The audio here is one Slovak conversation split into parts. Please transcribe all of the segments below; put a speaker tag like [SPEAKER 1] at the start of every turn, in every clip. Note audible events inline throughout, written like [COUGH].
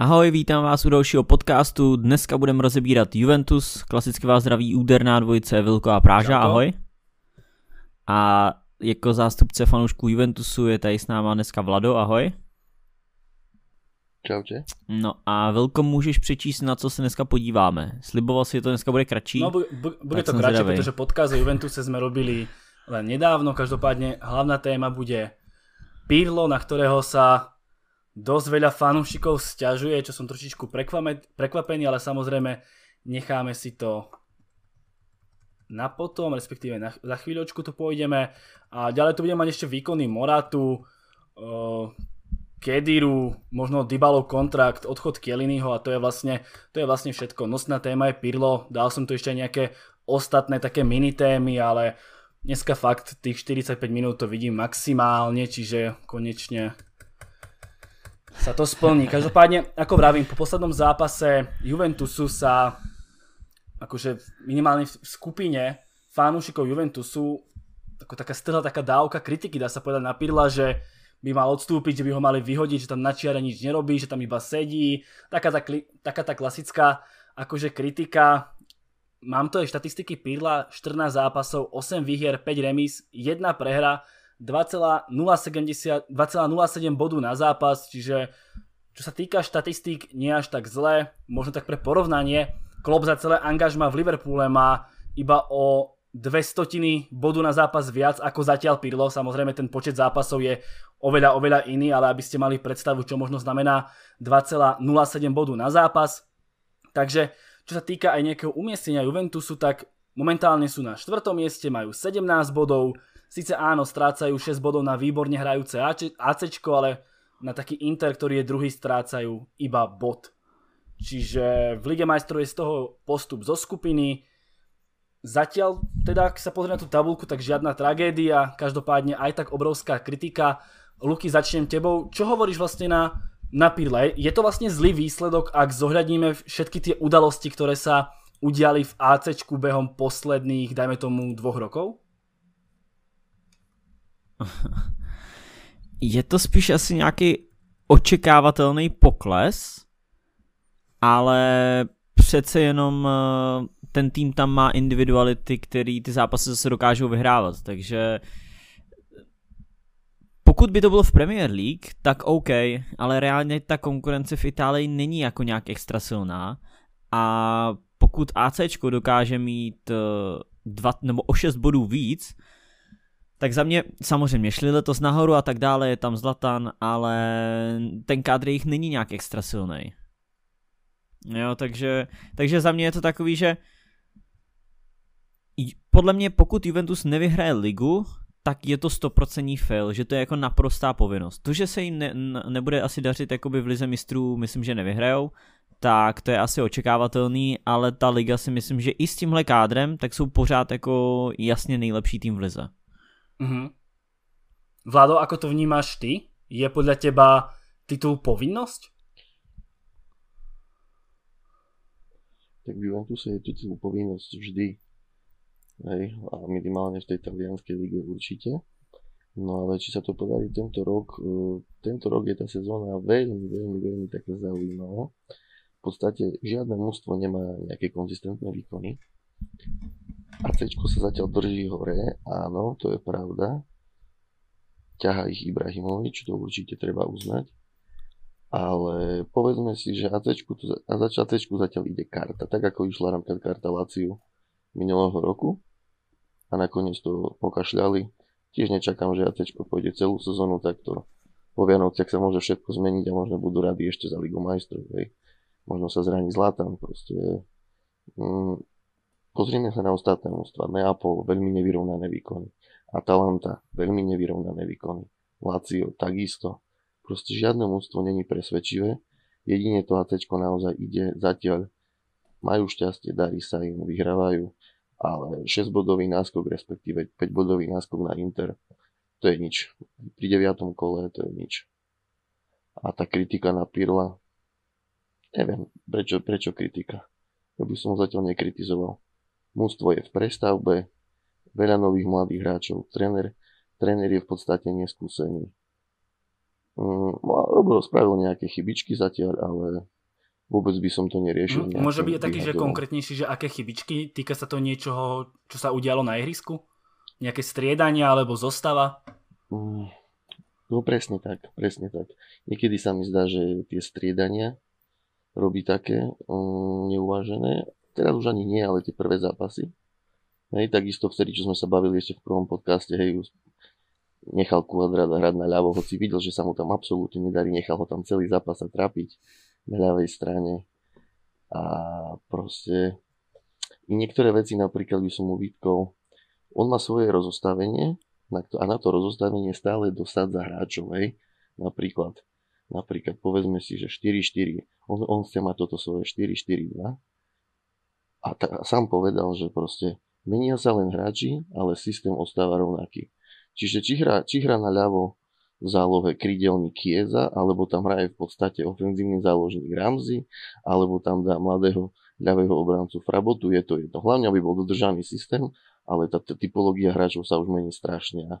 [SPEAKER 1] Ahoj, vítám vás u dalšího podcastu. Dneska budeme rozebírat Juventus. Klasicky vás zdraví úderná dvojice Vilko Práža. Čauko. Ahoj. A jako zástupce fanoušků Juventusu je tady s náma dneska Vlado. Ahoj.
[SPEAKER 2] Čaute.
[SPEAKER 1] No a Vilko, můžeš přečíst, na co se dneska podíváme. Sliboval si, že to dneska bude kratší.
[SPEAKER 3] No, bu- bu- bude to kratší, protože podcast o Juventuse sme robili len nedávno. Každopádne hlavná téma bude Pirlo, na ktorého sa dosť veľa fanúšikov stiažuje, čo som trošičku prekvapený, ale samozrejme necháme si to na potom, respektíve na, za chvíľočku tu pôjdeme. A ďalej tu budeme mať ešte výkony Moratu, uh, Kediru, možno Dybalov kontrakt, odchod Kieliniho a to je vlastne, to je vlastne všetko. Nosná téma je Pirlo, dal som tu ešte nejaké ostatné také mini ale dneska fakt tých 45 minút to vidím maximálne, čiže konečne sa to splní. Každopádne, ako vravím, po poslednom zápase Juventusu sa akože minimálne v skupine fanúšikov Juventusu ako taká strhla taká dávka kritiky, dá sa povedať na Pirla, že by mal odstúpiť, že by ho mali vyhodiť, že tam na čiare nič nerobí, že tam iba sedí. Taká tá, taká tá klasická akože kritika. Mám to aj štatistiky Pirla, 14 zápasov, 8 výhier, 5 remis, 1 prehra, 2,07 bodu na zápas, čiže čo sa týka štatistík, nie až tak zle. Možno tak pre porovnanie, Klopp za celé angažma v Liverpoole má iba o dve stotiny bodu na zápas viac ako zatiaľ Pirlo. Samozrejme ten počet zápasov je oveľa, oveľa iný, ale aby ste mali predstavu, čo možno znamená 2,07 bodu na zápas. Takže čo sa týka aj nejakého umiestnenia Juventusu, tak momentálne sú na 4. mieste, majú 17 bodov, Sice áno, strácajú 6 bodov na výborne hrajúce AC, ale na taký Inter, ktorý je druhý, strácajú iba bod. Čiže v Lige majstrov je z toho postup zo skupiny. Zatiaľ, teda ak sa pozrie na tú tabulku, tak žiadna tragédia, každopádne aj tak obrovská kritika. Luky, začnem tebou. Čo hovoríš vlastne na, na Pirle? Je to vlastne zlý výsledok, ak zohľadníme všetky tie udalosti, ktoré sa udiali v AC behom posledných, dajme tomu, dvoch rokov? [LAUGHS]
[SPEAKER 1] je to spíš asi nějaký očekávatelný pokles, ale přece jenom eh, ten tým tam má individuality, který ty zápasy zase dokážou vyhrávat, takže pokud by to bylo v Premier League, tak OK, ale reálně ta konkurence v Itálii není jako nějak extra silná a pokud AC dokáže mít eh, dva nebo o 6 bodů víc, tak za mě samozřejmě šli letos nahoru a tak dále, je tam Zlatan, ale ten kádr jich není nějak extra silný. Jo, takže, takže za mě je to takový, že podle mě pokud Juventus nevyhraje ligu, tak je to 100% fail, že to je jako naprostá povinnost. To, že se jim ne, nebude asi dařit jakoby v lize mistrů, myslím, že nevyhrajou, tak to je asi očekávatelný, ale ta liga si myslím, že i s tímhle kádrem, tak jsou pořád jako jasně nejlepší tým v lize.
[SPEAKER 3] Mm-hmm. Vlado, ako to vnímaš ty? Je podľa teba titul povinnosť?
[SPEAKER 2] Tak v Juventuse je titul povinnosť vždy. Hej, a minimálne v tej talianskej lige určite. No ale či sa to podarí tento rok, e, tento rok je tá sezóna veľmi, veľmi, veľmi také zaujímavá. V podstate žiadne mústvo nemá nejaké konzistentné výkony. A C sa zatiaľ drží hore, áno, to je pravda. Ťaha ich Ibrahimovič, to určite treba uznať. Ale povedzme si, že AC, zatiaľ ide karta, tak ako išla napríklad karta Laciu minulého roku. A nakoniec to pokašľali. Tiež nečakám, že AC pôjde celú sezónu takto. Po Vianociach sa môže všetko zmeniť a možno budú radi ešte za Ligu majstrov. Možno sa zraní Zlatan, proste. Mm, Pozrieme sa na ostatné mústva. Neapol, veľmi nevyrovnané výkony. Atalanta, veľmi nevyrovnané výkony. Lazio, takisto. Proste žiadne mústvo není presvedčivé. Jedine to AC naozaj ide zatiaľ. Majú šťastie, darí sa im, vyhrávajú. Ale 6-bodový náskok, respektíve 5-bodový náskok na Inter, to je nič. Pri 9. kole to je nič. A tá kritika na Pirla, neviem, prečo, prečo kritika. Ja by som zatiaľ nekritizoval. Mústvo je v prestavbe, veľa nových mladých hráčov, tréner, tréner je v podstate neskúsený. Um, robil, spravil nejaké chybičky zatiaľ, ale vôbec by som to neriešil.
[SPEAKER 3] Mm, môže byť taký, že konkrétnejší, že aké chybičky? Týka sa to niečoho, čo sa udialo na ihrisku? Nejaké striedania alebo zostava?
[SPEAKER 2] Mm, no presne tak, presne tak. Niekedy sa mi zdá, že tie striedania robí také um, neuvážené. Teraz už ani nie, ale tie prvé zápasy. Hej, takisto vtedy, čo sme sa bavili ešte v prvom podcaste, hej, nechal kvadrát hrať na ľavo, hoci videl, že sa mu tam absolútne nedarí, nechal ho tam celý zápas sa trápiť na ľavej strane. A proste i niektoré veci napríklad by som mu vytkol, on má svoje rozostavenie a na to rozostavenie stále dosadza hráčov, hej. Napríklad, napríklad povedzme si, že 4-4, on, on chce mať toto svoje 4-4-2 a, ta, a sám povedal, že proste menia sa len hráči, ale systém ostáva rovnaký. Čiže či hrá, či hrá na ľavo v zálohe krydelný Kieza, alebo tam hraje v podstate ofenzívny záložník Ramsey, alebo tam dá mladého ľavého obrancu Frabotu, je to jedno. Hlavne, aby bol dodržaný systém, ale tá typológia hráčov sa už mení strašne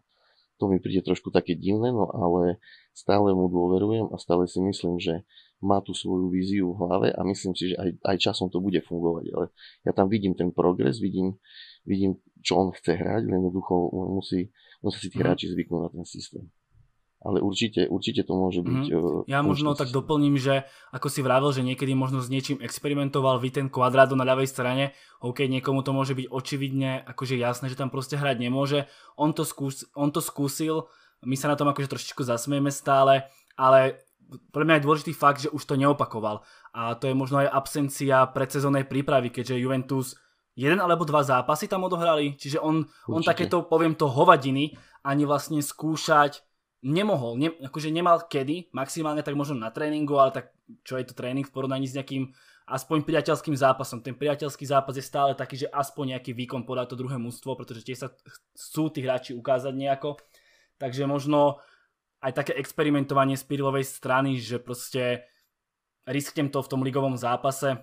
[SPEAKER 2] to mi príde trošku také divné, no ale stále mu dôverujem a stále si myslím, že má tú svoju víziu v hlave a myslím si, že aj, aj časom to bude fungovať, ale ja tam vidím ten progres, vidím, vidím čo on chce hrať, len jednoducho musí musia si tí mhm. hráči zvyknúť na ten systém. Ale určite, určite to môže byť... Mm-hmm.
[SPEAKER 3] Ja možno tak doplním, že ako si vravel, že niekedy možno s niečím experimentoval vy ten kvadrádo na ľavej strane, OK, niekomu to môže byť očividne akože jasné, že tam proste hrať nemôže. On to, skús, on to skúsil, my sa na tom akože trošičku zasmieme stále, ale pre mňa je dôležitý fakt, že už to neopakoval. A to je možno aj absencia predsezónnej prípravy, keďže Juventus jeden alebo dva zápasy tam odohrali, čiže on, on takéto, poviem to, hovadiny ani vlastne skúšať nemohol, ne, akože nemal kedy, maximálne tak možno na tréningu, ale tak čo je to tréning v porovnaní s nejakým aspoň priateľským zápasom. Ten priateľský zápas je stále taký, že aspoň nejaký výkon podá to druhé mužstvo, pretože tiež sa chcú tí hráči ukázať nejako. Takže možno aj také experimentovanie z Pirilovej strany, že proste risknem to v tom ligovom zápase.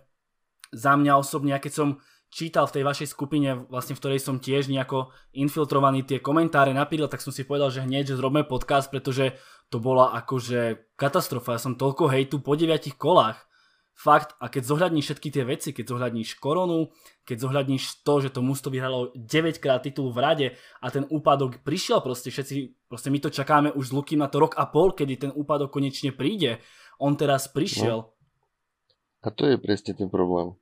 [SPEAKER 3] Za mňa osobne, keď som čítal v tej vašej skupine, vlastne v ktorej som tiež nejako infiltrovaný tie komentáre napísal, tak som si povedal, že hneď, že zrobíme podcast, pretože to bola akože katastrofa. Ja som toľko hejtu po 9 kolách. Fakt, a keď zohľadníš všetky tie veci, keď zohľadníš koronu, keď zohľadníš to, že to mústvo vyhralo 9 krát titul v rade a ten úpadok prišiel proste, všetci, proste my to čakáme už s Lukým na to rok a pol, kedy ten úpadok konečne príde. On teraz prišiel. No.
[SPEAKER 2] A to je presne ten problém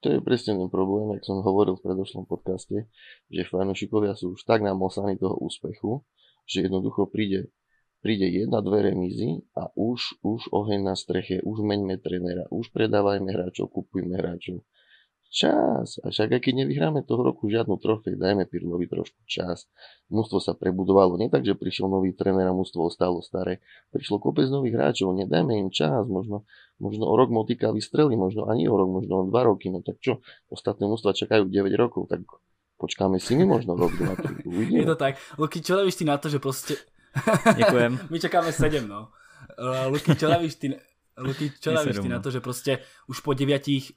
[SPEAKER 2] to je presne ten problém, ak som hovoril v predošlom podcaste, že fanúšikovia sú už tak namosaní toho úspechu, že jednoducho príde, príde jedna, dve remízy a už, už oheň na streche, už meňme trenera, už predávajme hráčov, kupujme hráčov čas. A však aj keď nevyhráme toho roku žiadnu trofej, dajme Pirlovi trošku čas. Mústvo sa prebudovalo. Nie tak, že prišiel nový tréner a mústvo ostalo staré. Prišlo kopec nových hráčov, nedajme im čas. Možno, možno o rok motika vystreli, možno ani o rok, možno o dva roky. No tak čo, ostatné mústva čakajú 9 rokov, tak počkáme si my možno rok, dva, tri.
[SPEAKER 3] Je to tak. Luky, čo ty na to, že proste...
[SPEAKER 1] Ďakujem. [LAUGHS]
[SPEAKER 3] my čakáme 7, no. Uh, Luky, čo ty... Luky, čo ty na to, že proste už po 9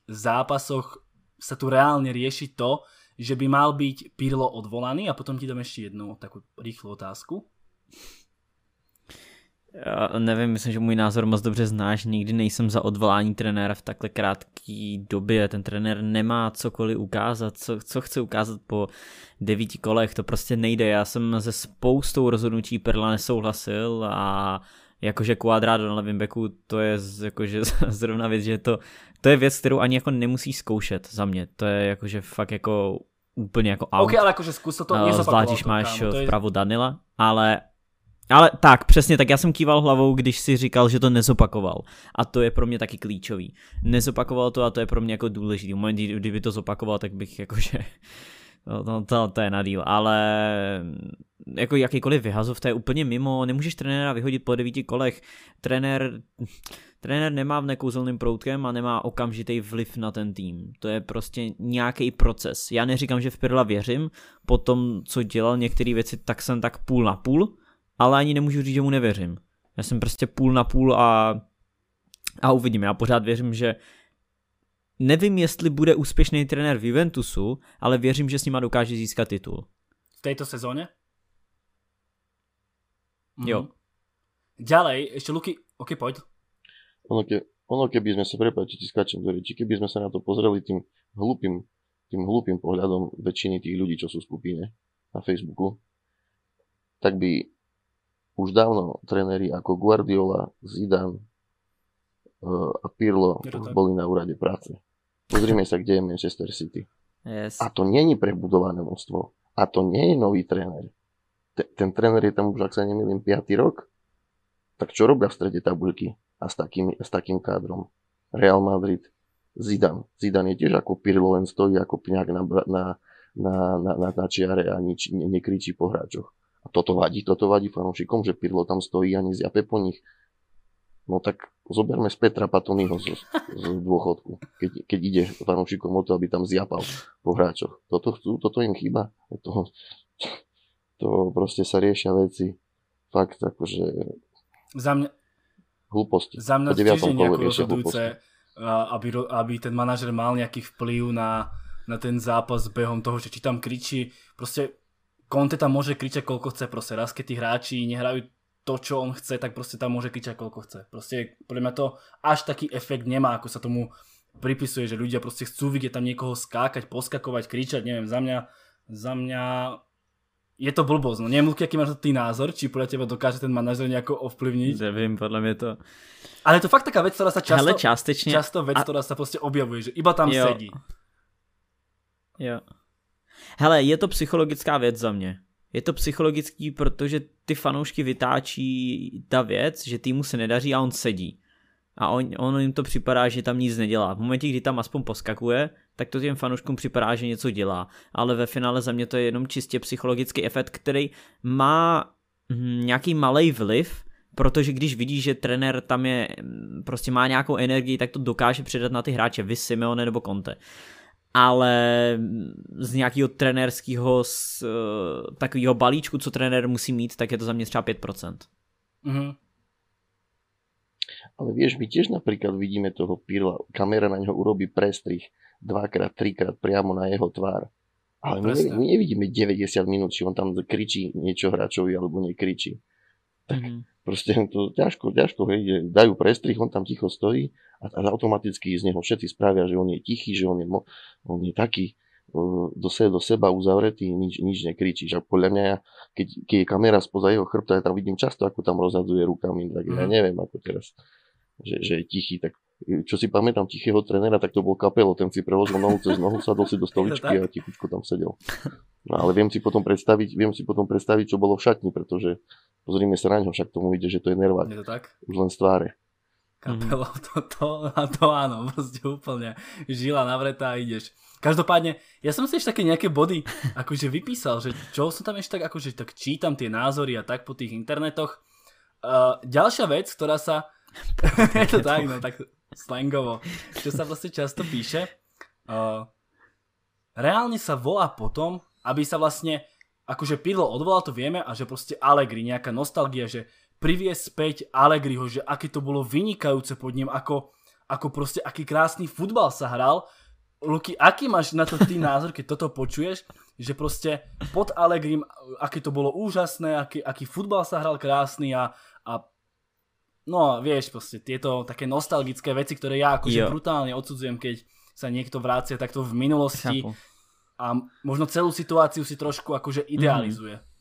[SPEAKER 3] zápasoch sa tu reálne rieši to, že by mal byť Pirlo odvolaný? A potom ti dám ešte jednu takú rýchlu otázku.
[SPEAKER 1] Já nevím, myslím, že můj názor moc dobře znáš, nikdy nejsem za odvolání trenéra v takhle krátké době, ten trenér nemá cokoliv ukázat, co, co chce ukázat po devíti kolech, to prostě nejde, já jsem se spoustou rozhodnutí Perla nesouhlasil a jakože Quadrado na levém beku, to je jakože [LAUGHS] zrovna věc, že to, to je věc, kterou ani jako nemusí zkoušet za mě, to je jakože fakt jako úplně jako
[SPEAKER 3] out. Ok, ale jakože zkus to
[SPEAKER 1] Zvlášť, když máš kámo, je... vpravo Danila, ale ale tak, přesně, tak já jsem kýval hlavou, když si říkal, že to nezopakoval. A to je pro mě taky klíčový. Nezopakoval to a to je pro mě jako důležitý. V momentě, kdyby to zopakoval, tak bych jakože to, to, to je na díl, ale jako jakýkoliv vyhazov, to je úplně mimo, nemůžeš trenéra vyhodit po devíti kolech, trenér, [LAUGHS] trenér nemá v nekouzelným proutkem a nemá okamžitý vliv na ten tým, to je prostě nějaký proces, já neříkám, že v Pirla věřím, po tom, co dělal některé věci, tak jsem tak půl na půl, ale ani nemůžu říct, že mu nevěřím, já jsem prostě půl na půl a a uvidíme, já pořád věřím, že Nevím, jestli bude úspěšný trenér v Juventusu, ale věřím, že s nima dokáže získat titul.
[SPEAKER 3] V této sezóně?
[SPEAKER 1] Jo. Mm-hmm.
[SPEAKER 3] ďalej, ešte Luky, ok, poď.
[SPEAKER 2] Ono, ke, ono keby sme sa, prepáčte, ti skáčem do reči, keby sme sa na to pozreli tým hlupým, tým hlupým pohľadom väčšiny tých ľudí, čo sú v skupine na Facebooku, tak by už dávno tréneri ako Guardiola, Zidane uh, a Pirlo boli na úrade práce. Pozrime sa, kde je Manchester City.
[SPEAKER 1] Yes.
[SPEAKER 2] A to není prebudované mústvo. A to nie je nový tréner. Ten tréner je tam už, ak sa nemýlim, 5. rok. Tak čo robia v strede tabuľky a s takým, s takým kádrom? Real Madrid, Zidane. Zidane je tiež ako Pirlo, len stojí ako pňak na, na, na, na, na, na čiare a nič, ne, nekričí po hráčoch. A toto vadí, toto vadí fanúšikom, že Pirlo tam stojí a nezjape po nich. No tak zoberme z Petra Patonyho z, z dôchodku, keď, keď ide fanúšikom o to, aby tam zjapal po hráčoch. Toto chcú, toto im chýba. To, to proste sa riešia veci fakt akože
[SPEAKER 3] za mňa,
[SPEAKER 2] hlúposti.
[SPEAKER 3] Za mňa tiež nejako rozhodujúce, aby, aby ten manažer mal nejaký vplyv na, na ten zápas behom toho, že či tam kričí, proste Conte tam môže kričať koľko chce, proste raz keď tí hráči nehrajú to, čo on chce, tak proste tam môže kričať koľko chce. Proste podľa mňa to až taký efekt nemá, ako sa tomu pripisuje, že ľudia proste chcú vidieť tam niekoho skákať, poskakovať, kričať, neviem, za mňa, za mňa je to blbosť. No neviem, aký máš ty názor, či podľa teba dokáže ten manažer nejako ovplyvniť.
[SPEAKER 1] Neviem, podľa mňa to...
[SPEAKER 3] Ale je to fakt taká vec, ktorá sa často...
[SPEAKER 1] Hele, častečne...
[SPEAKER 3] Často vec, a... ktorá sa proste objavuje, že iba tam jo. sedí.
[SPEAKER 1] Jo. Hele, je to psychologická věc za mě. Je to psychologický, protože ty fanoušky vytáčí ta věc, že týmu se nedaří a on sedí. A on, on jim to připadá, že tam nic nedělá. V momentě, kdy tam aspoň poskakuje, tak to těm fanouškům připadá, že něco dělá. Ale ve finále za mě to je jenom čistě psychologický efekt, který má hm, nějaký malý vliv, protože když vidí, že trenér tam je, hm, prostě má nějakou energii, tak to dokáže předat na ty hráče, vy Simeone nebo Conte ale z nějakého trenérského z, uh, takového balíčku, co trenér musí mít, tak je to za mě třeba 5%.
[SPEAKER 3] Mm-hmm.
[SPEAKER 2] Ale vieš, my tiež napríklad vidíme toho Pirla, kamera na neho urobí prestrih dvakrát, trikrát priamo na jeho tvár. Ale my, my nevidíme 90 minút, či on tam kričí niečo hráčovi alebo nekričí. Tak mm-hmm. [LAUGHS] proste to ťažko, ťažko, hej, dajú prestrih, on tam ticho stojí a, a automaticky z neho všetci spravia, že on je tichý, že on je, mo, on je taký do, seba, do seba uzavretý, nič, nič nekričí. Že podľa mňa, keď, keď je kamera spoza jeho chrbta, ja tam vidím často, ako tam rozhadzuje rukami, tak ja mhm. neviem, ako teraz, že, že je tichý, tak čo si pamätám tichého trénera, tak to bol kapelo, ten si preložil nohu cez nohu, sadol si do stoličky a tichučko tam sedel. No ale viem si potom predstaviť, viem si potom predstaviť, čo bolo v šatni, pretože pozrime sa na ňo, však tomu ide, že to je nervák.
[SPEAKER 3] Je to tak?
[SPEAKER 2] Už len z tváre
[SPEAKER 3] kapelou, mm. to, to, a to áno, proste úplne žila navretá a ideš. Každopádne, ja som si ešte také nejaké body akože vypísal, že čo som tam ešte tak akože tak čítam tie názory a tak po tých internetoch. Uh, ďalšia vec, ktorá sa [LAUGHS] [LAUGHS] je to tak, no tak slangovo, čo sa vlastne často píše, uh, reálne sa volá potom, aby sa vlastne akože Pirlo odvolal, to vieme, a že proste Allegri, nejaká nostalgia, že priviesť späť Allegriho, že aké to bolo vynikajúce pod ním, ako, ako proste aký krásny futbal sa hral. Luky, aký máš na to ty názor, keď toto počuješ, že proste pod Allegrim, aké to bolo úžasné, aký, aký futbal sa hral krásny a, a no vieš, proste tieto také nostalgické veci, ktoré ja akože jo. brutálne odsudzujem, keď sa niekto vrácia takto v minulosti Chápu. a možno celú situáciu si trošku akože idealizuje. Mm.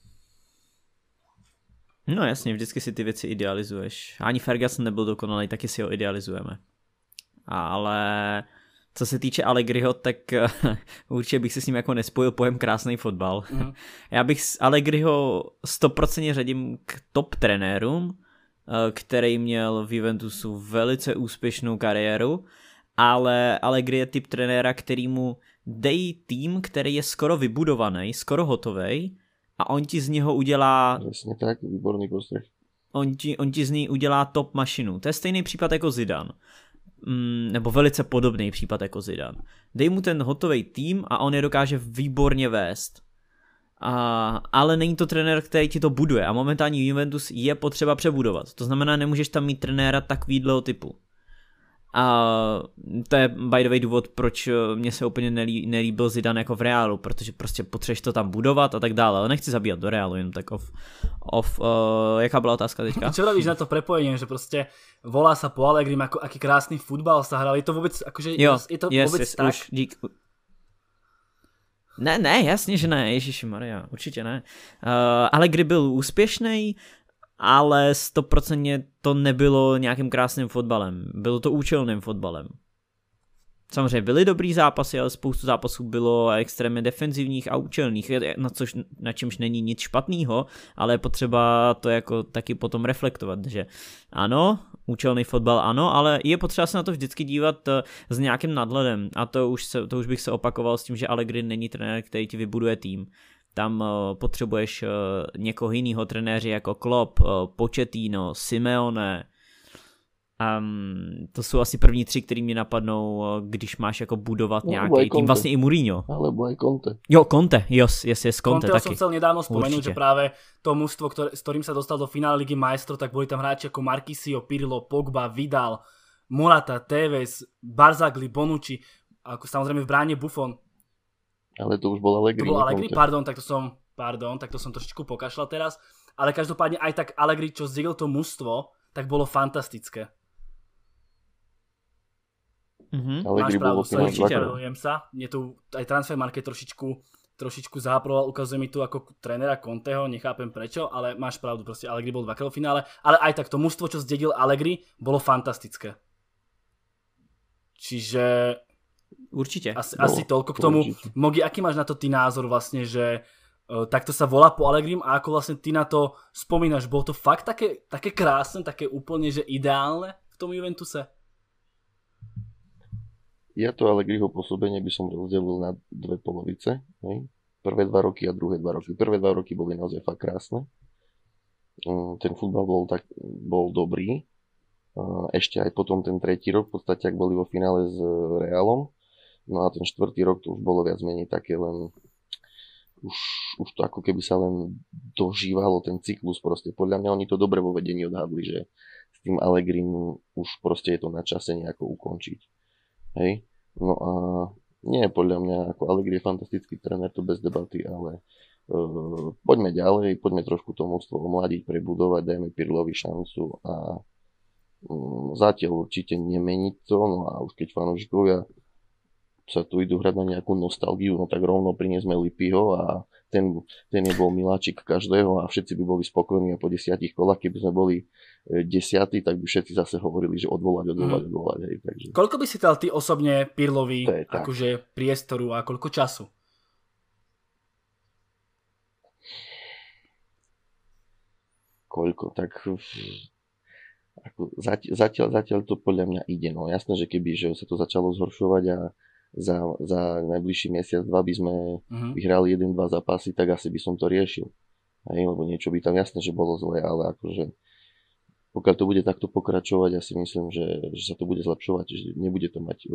[SPEAKER 1] No jasně, vždycky si ty věci idealizuješ. Ani Ferguson nebyl dokonalý, taky si ho idealizujeme. Ale co se týče Allegriho, tak [LAUGHS] určitě bych se s ním jako nespojil pojem krásný fotbal. Mm. [LAUGHS] Já bych Allegriho 100% řadím k top trenérům, eh, který měl v Juventusu velice úspěšnou kariéru, ale Allegri je typ trenéra, který mu dej tým, který je skoro vybudovaný, skoro hotový a on ti z něho udělá...
[SPEAKER 2] Jasně tak, výborný postreh.
[SPEAKER 1] On ti, on ti z ní udělá top mašinu. To je stejný případ jako Zidan. Mm, nebo velice podobný případ jako Zidan. Dej mu ten hotový tým a on je dokáže výborně vést. A, ale není to trenér, který ti to buduje a momentální Juventus je potřeba přebudovat. To znamená, nemůžeš tam mít trenéra takovýhleho typu. A to je by the way důvod, proč eh, mě se úplně nelí, nelíbil Zidan jako v Reálu, protože prostě potřebuješ to tam budovat a tak dále, ale nechci zabíjat do Reálu, jenom tak off. off uh, jaká byla otázka teďka? [LAUGHS]
[SPEAKER 3] Čo robíš na to prepojenie, že prostě volá sa po Allegrim, ako aký krásny futbal sa hral, je to vůbec, akože,
[SPEAKER 1] jo,
[SPEAKER 3] je to
[SPEAKER 1] yes,
[SPEAKER 3] vůbec
[SPEAKER 1] yes,
[SPEAKER 3] tak?
[SPEAKER 1] Už, dík, ne, ne, jasně, že ne, Ježíši Maria, určitě ne. Uh, ale kdy byl úspěšný, ale stoprocentně to nebylo nějakým krásným fotbalem. Bylo to účelným fotbalem. Samozřejmě byly dobrý zápasy, ale spoustu zápasů bylo extrémně defenzivních a účelných, na, což, na čemž není nic špatného, ale je potřeba to jako taky potom reflektovat, že ano, účelný fotbal ano, ale je potřeba se na to vždycky dívat eh, s nějakým nadhledem a to už, se, to už bych se opakoval s tím, že Allegri není trenér, který ti vybuduje tým. Tam uh, potřebuješ uh, někoho jiného trenéři jako Klopp, Pochettino, Simeone. Um, to jsou asi první tři, který mi napadnou, uh, když máš jako budovat no, nějaký tým, vlastně i Mourinho.
[SPEAKER 2] Alebo aj Conte.
[SPEAKER 1] Jo, Conte, yes, yes, yes Conte
[SPEAKER 3] Conte taky. som chcel nedávno spomenúť, že práve to mužstvo, ktoré, s ktorým sa dostal do finále Ligy majstrov, tak boli tam hráči ako Marquisio, Pirlo, Pogba, Vidal, Morata, Tevez, Barzagli, Bonucci, ako samozrejme v bráne Buffon,
[SPEAKER 2] ale to už bol Allegri.
[SPEAKER 3] To bol Allegri, pardon, tak to som, pardon, tak to som trošičku pokašľal teraz. Ale každopádne aj tak Allegri, čo zdielil to mužstvo, tak bolo fantastické.
[SPEAKER 2] Mm-hmm. Máš pravdu,
[SPEAKER 3] sorry, sa. Mne tu aj transfer market trošičku trošičku záproval, ukazuje mi tu ako trénera Conteho, nechápem prečo, ale máš pravdu, proste Allegri bol dvakrát v finále, ale aj tak to mužstvo, čo zdedil Allegri, bolo fantastické. Čiže
[SPEAKER 1] Určite.
[SPEAKER 3] Asi, no, asi toľko k tomu. Určite. Mogi, aký máš na to ty názor vlastne, že uh, takto sa volá po Allegrim a ako vlastne ty na to spomínaš? Bolo to fakt také, také krásne, také úplne, že ideálne v tom Juventuse?
[SPEAKER 2] Ja to Allegriho pôsobenie by som rozdelil na dve polovice. Hej? Prvé dva roky a druhé dva roky. Prvé dva roky boli naozaj fakt krásne. Mm, ten futbal bol, tak, bol dobrý. Ešte aj potom ten tretí rok, v podstate ak boli vo finále s Realom, No a ten štvrtý rok to už bolo viac menej také len už, už to ako keby sa len dožívalo ten cyklus proste. Podľa mňa oni to dobre vo vedení odhadli, že s tým Allegrim už proste je to na čase nejako ukončiť. Hej? No a nie, podľa mňa ako Allegri je fantastický tréner, to bez debaty, ale uh, poďme ďalej, poďme trošku to mústvo omladiť, prebudovať, dajme Pirlovi šancu a um, zatiaľ určite nemeniť to, no a už keď fanúšikovia sa tu idú hrať na nejakú nostalgiu, no tak rovno priniesme Lipyho a ten, ten je bol miláčik každého a všetci by boli spokojní a po desiatich kolách, keby sme boli e, desiatí, tak by všetci zase hovorili, že odvolať, odvolať, mm. odvolať. Hej, takže...
[SPEAKER 3] Koľko by si dal ty osobne Pirlovi akože priestoru a koľko času?
[SPEAKER 2] Koľko? Tak ako zatiaľ, zatiaľ, zatiaľ to podľa mňa ide. No jasné, že keby že sa to začalo zhoršovať a za, za najbližší mesiac, dva by sme uh-huh. vyhrali jeden, dva zápasy, tak asi by som to riešil. Hej, lebo niečo by tam jasné, že bolo zlé, ale akože pokiaľ to bude takto pokračovať, ja si myslím, že, že sa to bude zlepšovať, že nebude to mať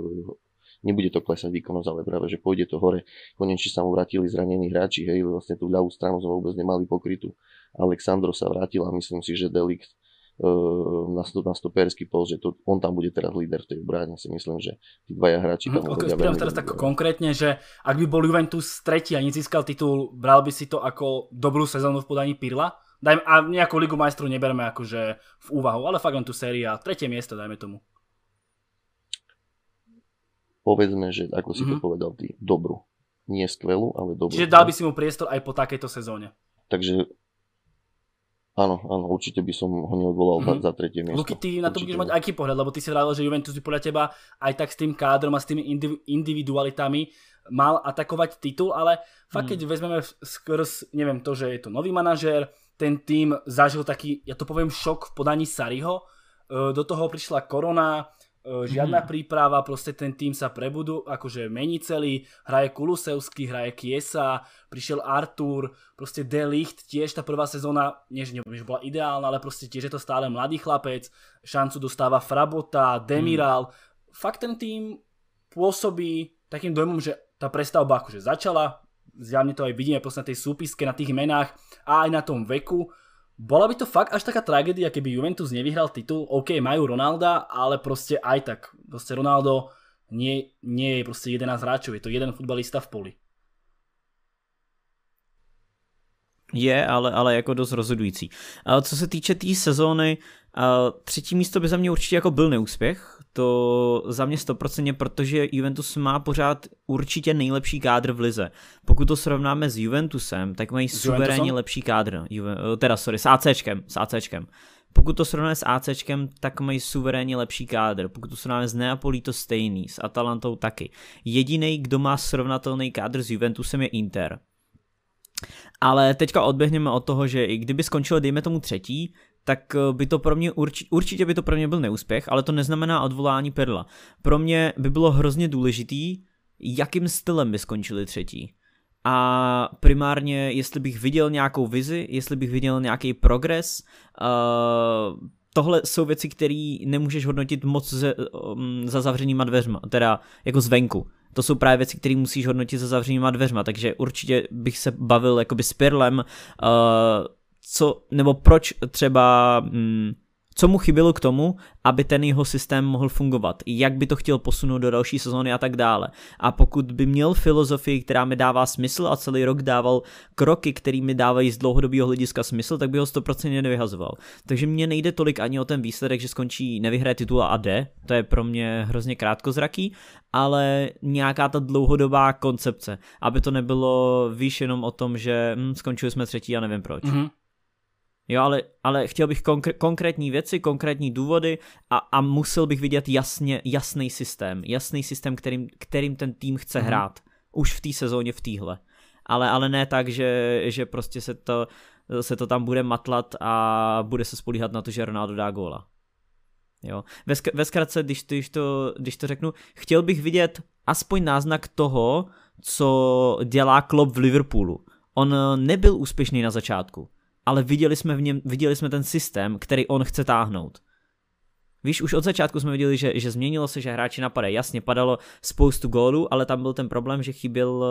[SPEAKER 2] nebude to klesať výkonnosť, ale práve, že pôjde to hore. Konečne sa mu vrátili zranení hráči, hej, vlastne tú ľavú stranu sme vôbec nemali pokrytú. Alexandro sa vrátil a myslím si, že Delikt na, na stoperský post, že to, on tam bude teraz líder v tej bráne. Si myslím, že tí dvaja hráči tam
[SPEAKER 3] mm, okay, teraz tak konkrétne, že ak by bol Juventus tretí a nezískal titul, bral by si to ako dobrú sezónu v podaní Pirla? Dajme, a nejakú ligu majstrov nebereme akože v úvahu, ale fakt len tú séria, tretie miesto dajme tomu.
[SPEAKER 2] Povedzme, že ako si mm-hmm. to mhm. povedal ty, dobrú. Nie skvelú, ale dobrú.
[SPEAKER 3] Čiže dal by si mu priestor aj po takejto sezóne.
[SPEAKER 2] Takže Áno, áno, určite by som ho neodvolal mm-hmm. za, za tretie miesto.
[SPEAKER 3] Luky, ty na to budeš mať aký pohľad, lebo ty si vravil, že Juventus by podľa teba aj tak s tým kádrom a s tými individualitami mal atakovať titul, ale fakt, mm. keď vezmeme skrz, neviem, to, že je to nový manažér, ten tým zažil taký, ja to poviem, šok v podaní Sariho, e, do toho prišla korona, žiadna mm. príprava, proste ten tým sa prebudú, akože mení celý, hraje Kulusevský, hraje Kiesa, prišiel Artur, proste Delicht, tiež tá prvá sezóna, nie že bola ideálna, ale proste tiež je to stále mladý chlapec, šancu dostáva Frabota, Demiral, mm. fakt ten tým pôsobí takým dojmom, že tá prestavba akože začala, zjavne to aj vidíme proste na tej súpiske, na tých menách a aj na tom veku, bola by to fakt až taká tragédia, keby Juventus nevyhral titul. OK, majú Ronalda, ale proste aj tak. Proste Ronaldo nie, je proste 11 hráčov, je to jeden futbalista v poli.
[SPEAKER 1] Je, ale, ale jako dost rozhodující. Co se týče té tý sezóny, třetí místo by za mě určitě jako byl neúspěch, to za mě stoprocentně, protože Juventus má pořád určitě nejlepší kádr v lize. Pokud to srovnáme s Juventusem, tak mají suverénně lepší kádr. Juve, teda sorry, s ACčkem, s ACčkem. Pokud to srovnáme s ACčkem, tak mají suverénně lepší kádr. Pokud to srovnáme s Neapolí, to stejný, s Atalantou taky. Jediný, kdo má srovnatelný kádr s Juventusem je Inter. Ale teďka odběhneme od toho, že i kdyby skončil, dejme tomu třetí, tak eh, by to pro mě určitě, určitě by to pro mě byl neúspěch, ale to neznamená odvolání Perla. Pro mě by bylo hrozně důležitý, jakým stylem by skončili třetí. A primárně, jestli bych viděl nějakou vizi, jestli bych viděl nějaký progres, uh, tohle jsou věci, které nemůžeš hodnotit moc ze, um, za zavřenýma dveřma, teda jako zvenku. To jsou právě věci, které musíš hodnotit za zavřenýma dveřma, takže určitě bych se bavil jakoby s Pirlem, uh, co, nebo proč třeba, mm, co mu chybělo k tomu, aby ten jeho systém mohl fungovat, jak by to chtěl posunout do další sezóny a tak dále. A pokud by měl filozofii, která mi dává smysl a celý rok dával kroky, které mi dávají z dlouhodobého hlediska smysl, tak by ho 100% nevyhazoval. Takže mně nejde tolik ani o ten výsledek, že skončí, nevyhraje titul a jde, to je pro mě hrozně krátkozraký, ale nějaká ta dlouhodobá koncepce, aby to nebylo víš jenom o tom, že hm, skončili jsme třetí a nevím proč. Mm-hmm. Jo, ale, ale chtěl bych konkr- konkrétní věci, konkrétní důvody a, a musel bych vidět jasně, jasný systém. Jasný systém, kterým, kterým ten tým chce mm-hmm. hrát. Už v té sezóně, v téhle. Ale, ale ne tak, že, že prostě se to, se to tam bude matlat a bude se spolíhat na to, že Ronaldo dá góla. Jo. Ve, sk- ve zkratce, když, když, to, když to řeknu, chtěl bych vidět aspoň náznak toho, co dělá Klopp v Liverpoolu. On nebyl úspěšný na začátku ale viděli jsme, v něm, viděli jsme ten systém, který on chce táhnout. Víš, už od začátku jsme viděli, že, že změnilo se, že hráči napadají. Jasně, padalo spoustu gólů, ale tam byl ten problém, že chyběl,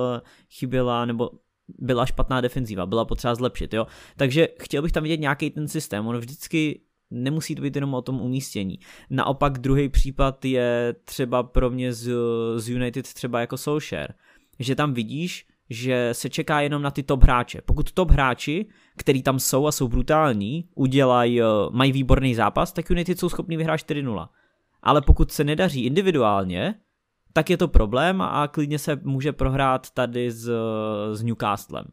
[SPEAKER 1] chyběla, nebo byla špatná defenzíva, byla potřeba zlepšit, jo. Takže chtěl bych tam vidět nějaký ten systém, on vždycky nemusí to být jenom o tom umístění. Naopak druhý případ je třeba pro mě z, z United třeba jako Solskjaer, že tam vidíš, že se čeká jenom na ty top hráče. Pokud top hráči, který tam jsou a jsou brutální, udělají, eh, mají výborný zápas, tak United jsou schopni vyhrát 4-0. Ale pokud se nedaří individuálně, tak je to problém a klidně se může prohrát tady s, s Newcastlem.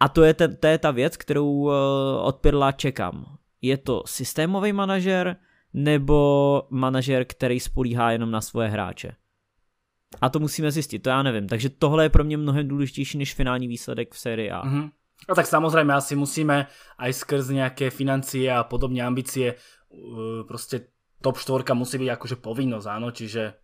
[SPEAKER 1] A to je, te, to je ta věc, kterou eh, od Pirla čekám. Je to systémový manažer nebo manažer, který spolíhá jenom na svoje hráče? A to musíme zjistit, to já nevím. Takže tohle je pro mě mnohem důležitější než finální výsledek v sérii A.
[SPEAKER 3] A tak samozrejme asi musíme aj skrz nejaké financie a podobne ambície uh, proste top 4 musí byť akože povinnosť, áno, čiže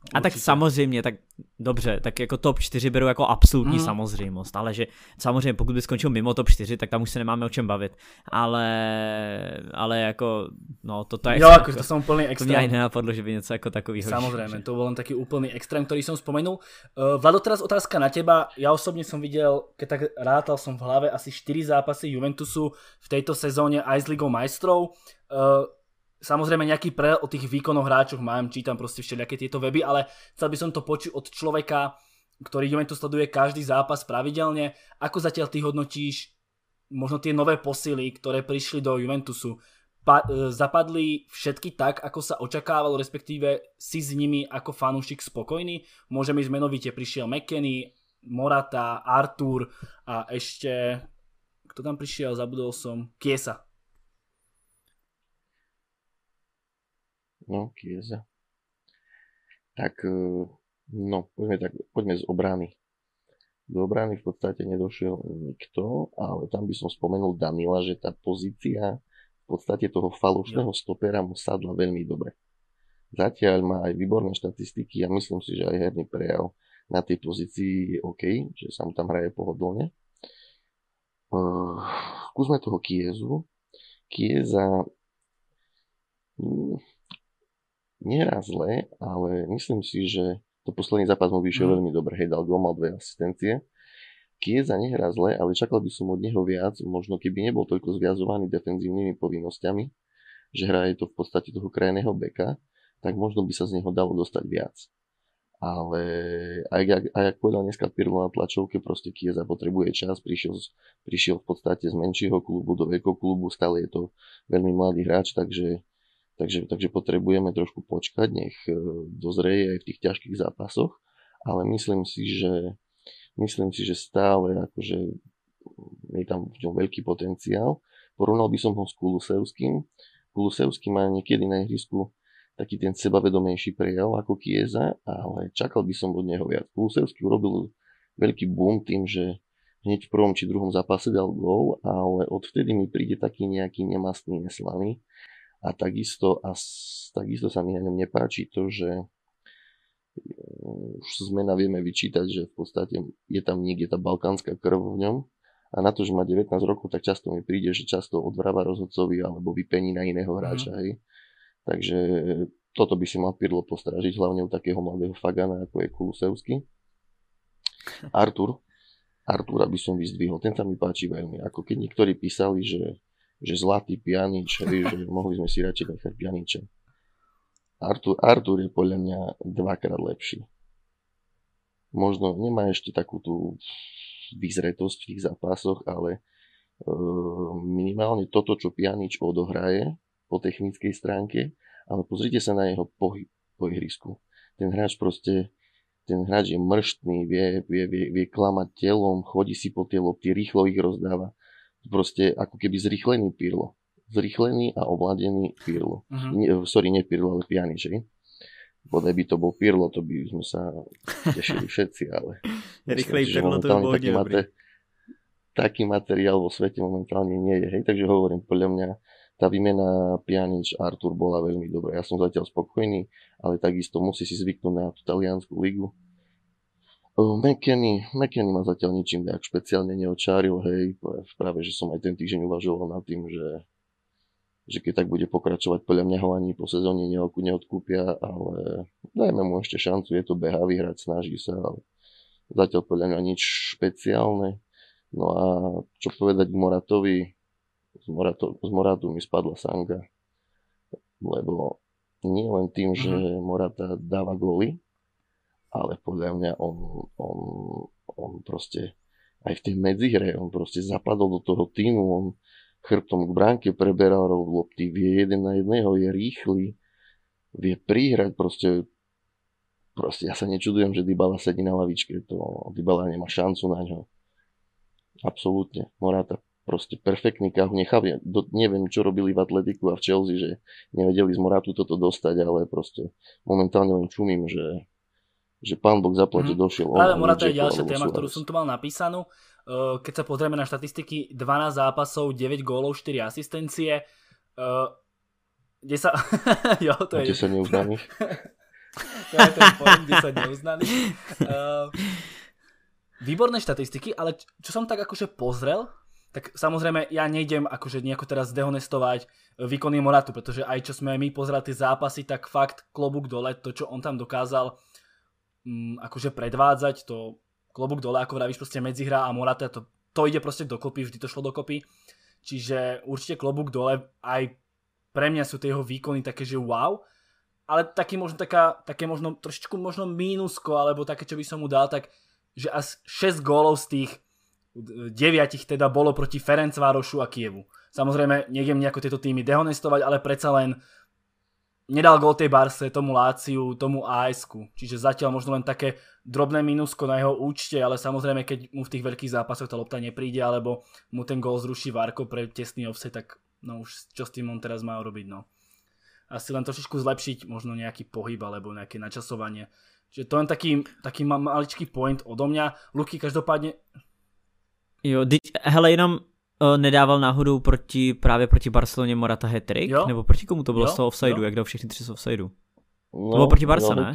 [SPEAKER 1] Určitě. A tak samozřejmě, tak dobře, tak jako top 4 beru jako absolutní mm. samozřejmost, ale že samozřejmě pokud by skončil mimo top 4, tak tam už se nemáme o čem bavit, ale, ale jako, no toto je...
[SPEAKER 3] Jo, jako, to som úplný extrém.
[SPEAKER 1] To mě ani nenapadlo, že by něco jako takový.
[SPEAKER 3] Samozrejme, to bol len taký úplný extrém, ktorý som spomenul. Uh, Vlado, teraz otázka na teba. Ja osobne som videl, keď tak rátal som v hlave asi 4 zápasy Juventusu v tejto sezóne aj s Ligou majstrov. Uh, Samozrejme nejaký pre o tých výkonoch hráčoch mám, čítam proste všelijaké tieto weby, ale chcel by som to počuť od človeka, ktorý Juventus sleduje každý zápas pravidelne. Ako zatiaľ ty hodnotíš možno tie nové posily, ktoré prišli do Juventusu? E, zapadli všetky tak, ako sa očakávalo, respektíve si s nimi ako fanúšik spokojný? Môžem ísť menovite, prišiel McKenny, Morata, Artur a ešte... Kto tam prišiel? Zabudol som. Kiesa.
[SPEAKER 2] No, Kieza. Tak, e, no, poďme, tak, poďme z obrany. Do obrany v podstate nedošiel nikto, ale tam by som spomenul Danila, že tá pozícia v podstate toho falošného stopera mu sadla veľmi dobre. Zatiaľ má aj výborné štatistiky a myslím si, že aj herný prejav na tej pozícii je OK, že sa mu tam hraje pohodlne. Uh, skúsme toho Kiezu. Kieza raz zle, ale myslím si, že to posledný zápas mu vyšiel mm. veľmi dobre, hej, dal gol, mal dve asistencie Kieza nehrá zle, ale čakal by som od neho viac, možno keby nebol toľko zviazovaný defenzívnymi povinnosťami, že hraje to v podstate toho krajného beka, tak možno by sa z neho dalo dostať viac. Ale aj, aj, aj ak povedal dneska Pirlo na tlačovke, proste Kieza potrebuje čas, prišiel, prišiel v podstate z menšieho klubu do veľkého klubu, stále je to veľmi mladý hráč, takže, takže, takže potrebujeme trošku počkať, nech e, dozreje aj v tých ťažkých zápasoch, ale myslím si, že myslím si, že stále akože je tam v ňom veľký potenciál. Porovnal by som ho s Kulusevským. Kulusevský má niekedy na ihrisku taký ten sebavedomejší prejav ako Kieza, ale čakal by som od neho viac. Kulusevský urobil veľký boom tým, že hneď v prvom či druhom zápase dal gól, ale odvtedy mi príde taký nejaký nemastný, neslaný. A takisto, a takisto sa mi na ňom nepáči to, že už zmena vieme vyčítať, že v podstate je tam niekde tá balkánska krv v ňom. A na to, že má 19 rokov, tak často mi príde, že často odvráva rozhodcovi alebo vypení na iného hráča. Mm. Hej. Takže toto by si mal Pirlo postražiť, hlavne u takého mladého Fagana, ako je Kulusevský. [LAUGHS] Artur, Artura by som vyzdvihol, ten sa mi páči veľmi. Ako keď niektorí písali, že, že zlatý pianič, že mohli sme si radšej nechať pianiče. Artur, Artur je podľa mňa dvakrát lepší. Možno nemá ešte takú tú vyzretosť v tých zápasoch, ale e, minimálne toto, čo Pianič odohraje, po technickej stránke, ale pozrite sa na jeho pohyb po ihrisku. Ten hráč proste, ten hráč je mrštný, vie, vie, vie, vie klamať telom, chodí si po tie lopty, rýchlo ich rozdáva. Proste ako keby zrychlený Pirlo. Zrychlený a ovládený Pirlo. Uh-huh. Nie, sorry, nie Pirlo, ale Pianič, Bodaj by to bol Pirlo, to by sme sa tešili všetci, ale... [LAUGHS]
[SPEAKER 1] Rýchlej Pirlo to bol taký, mate,
[SPEAKER 2] taký materiál vo svete momentálne nie je, hej, takže hovorím, podľa mňa tá výmena Pjanič Artur bola veľmi dobrá. Ja som zatiaľ spokojný, ale takisto musí si zvyknúť na tú taliansku ligu. McKenny, McKenny ma zatiaľ ničím tak špeciálne neočáril, hej, práve, že som aj ten týždeň uvažoval nad tým, že, že keď tak bude pokračovať, podľa mňa ho ani po sezóne neodkúpia, ale dajme mu ešte šancu, je to behavý hrať, snaží sa, ale zatiaľ podľa mňa nič špeciálne. No a čo povedať Moratovi, z, Morato, z Moratu mi spadla sanga, lebo nie len tým, že mhm. Morata dáva góly, ale podľa mňa on, on, on proste aj v tej medzihre, on proste zapadol do toho týmu, on chrbtom k bránke preberal lopty, vie jeden na jedného, je rýchly, vie prihrať, proste, proste ja sa nečudujem, že Dybala sedí na lavičke, to Dybala nemá šancu na ňo. Absolútne. Morata proste perfektný káhu. Nechávam, neviem, čo robili v Atletiku a v Chelsea, že nevedeli z Moratu toto dostať, ale proste momentálne len čumím, že, že pán Boh zaplate mm. došiel.
[SPEAKER 3] Ale Morata je ďalšia téma, ktorú som tu mal napísanú. Keď sa pozrieme na štatistiky, 12 zápasov, 9 gólov, 4 asistencie. Kde sa... [LAUGHS] jo, to je...
[SPEAKER 2] 10 neuznaných. [LAUGHS]
[SPEAKER 3] to je ten point, 10 neuznaných. Výborné štatistiky, ale čo som tak akože pozrel, tak samozrejme ja nejdem akože nejako teraz dehonestovať výkony Moratu, pretože aj čo sme my pozerali tie zápasy, tak fakt klobúk dole, to čo on tam dokázal um, akože predvádzať, to klobúk dole, ako vravíš, proste medzihra a Morata, to, to ide proste dokopy, vždy to šlo dokopy. Čiže určite klobúk dole, aj pre mňa sú tie jeho výkony také, že wow, ale taký možno taká, také možno trošičku možno mínusko, alebo také, čo by som mu dal, tak že až 6 gólov z tých deviatich teda bolo proti Ferencvárošu a Kievu. Samozrejme, nejdem nejako tieto týmy dehonestovať, ale predsa len nedal gol tej Barse, tomu Láciu, tomu as Čiže zatiaľ možno len také drobné minusko na jeho účte, ale samozrejme, keď mu v tých veľkých zápasoch tá lopta nepríde, alebo mu ten gol zruší Varko pre tesný offset, tak no už čo s tým on teraz má urobiť, no. Asi len trošičku zlepšiť možno nejaký pohyb alebo nejaké načasovanie. Čiže to len taký, taký maličký point odo mňa. Luky, každopádne,
[SPEAKER 1] Jo, hele, jenom nedával náhodou proti, právě proti Barceloně Morata Hetrik? Nebo proti komu to bylo jo? z toho offsideu, jak dal všechny tři z offsideu? No, to bylo proti Barca, ne?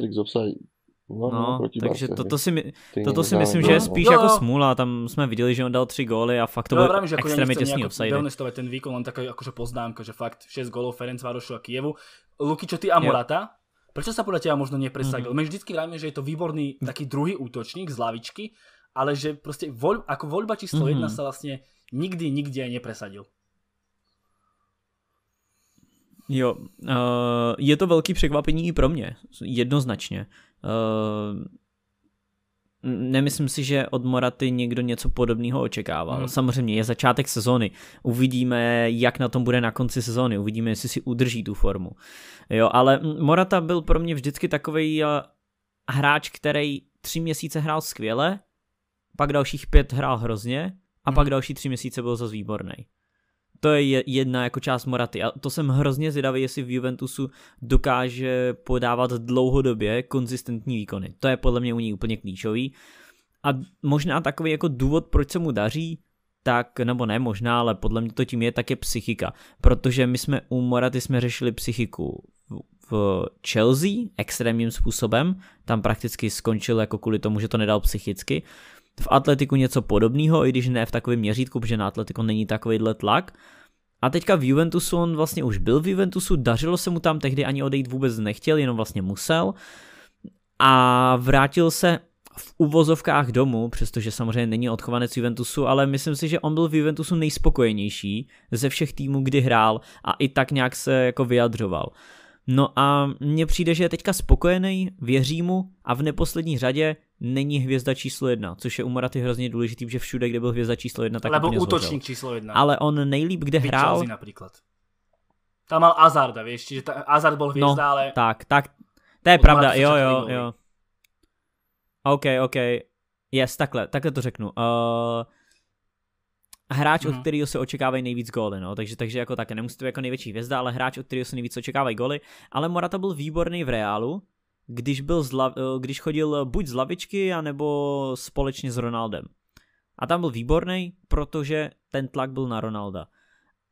[SPEAKER 2] No, no,
[SPEAKER 1] no takže Barce, toto si, my, toto si myslím, že je spíš jo, jako smůla. Tam jsme viděli, že on dal tři góly a fakt to bylo no, extrémně těsný offside.
[SPEAKER 3] Ten výkon, len taká akože poznámka, že fakt 6 gólov Ferenc Várošu a Kievu. Luky, čo ty a Morata? Prečo sa podľa teba možno nepresadil? Mm-hmm. My vždycky vravíme, že je to výborný taký druhý útočník z lavičky, ale že proste voľ, ako voľba číslo mm-hmm. 1 sa vlastne nikdy, nikde nepresadil.
[SPEAKER 1] Jo, uh, je to velký překvapení i pro mě, jednoznačně. Uh, nemyslím si, že od Moraty někdo něco podobného očekával. Hmm. Samozřejmě je začátek sezóny. Uvidíme, jak na tom bude na konci sezóny. Uvidíme, jestli si udrží tu formu. Jo, ale Morata byl pro mě vždycky takový uh, hráč, který tři měsíce hrál skvěle, pak dalších pět hrál hrozně a pak další tři měsíce byl zase výborný. To je jedna jako část Moraty a to jsem hrozně zvědavý, jestli v Juventusu dokáže podávat dlouhodobě konzistentní výkony. To je podle mě u ní úplně klíčový. A možná takový jako důvod, proč se mu daří, tak, nebo ne možná, ale podle mě to tím je, tak je psychika. Protože my jsme u Moraty jsme řešili psychiku v Chelsea extrémním způsobem, tam prakticky skončil jako kvůli tomu, že to nedal psychicky v atletiku něco podobného, i když ne v takovém měřítku, protože na atletiku není takovýhle tlak. A teďka v Juventusu, on vlastně už byl v Juventusu, dařilo se mu tam tehdy ani odejít vůbec nechtěl, jenom vlastně musel. A vrátil se v uvozovkách domů, přestože samozřejmě není odchovanec Juventusu, ale myslím si, že on byl v Juventusu nejspokojenější ze všech týmů, kdy hrál a i tak nějak se jako vyjadřoval. No a mně přijde, že je teďka spokojený, věří mu a v neposlední řadě není hvězda číslo jedna, což je u Moraty hrozně důležitý, že všude, kde byl hvězda číslo jedna, tak
[SPEAKER 3] Lebo útočník číslo jedna.
[SPEAKER 1] Ale on nejlíp, kde Big hrál...
[SPEAKER 3] Napríklad. Tam mal Azarda, vieš, čiže ta, Azard bol hviezda, no, ale...
[SPEAKER 1] tak, tak, to je pravda, jo, jo, jo. OK, OK, yes, takhle, takhle to řeknu. Uh, hráč, mm. od mhm. kterého se očekávají nejvíc góly, no, takže, takže jako také nemusí to jako největší hvězda, ale hráč, od kterého se nejvíc očekávají góly, ale Morata byl výborný v Reálu, když, byl zla, eh, když chodil buď z lavičky, anebo společně s Ronaldem. A tam byl výborný, protože ten tlak byl na Ronalda.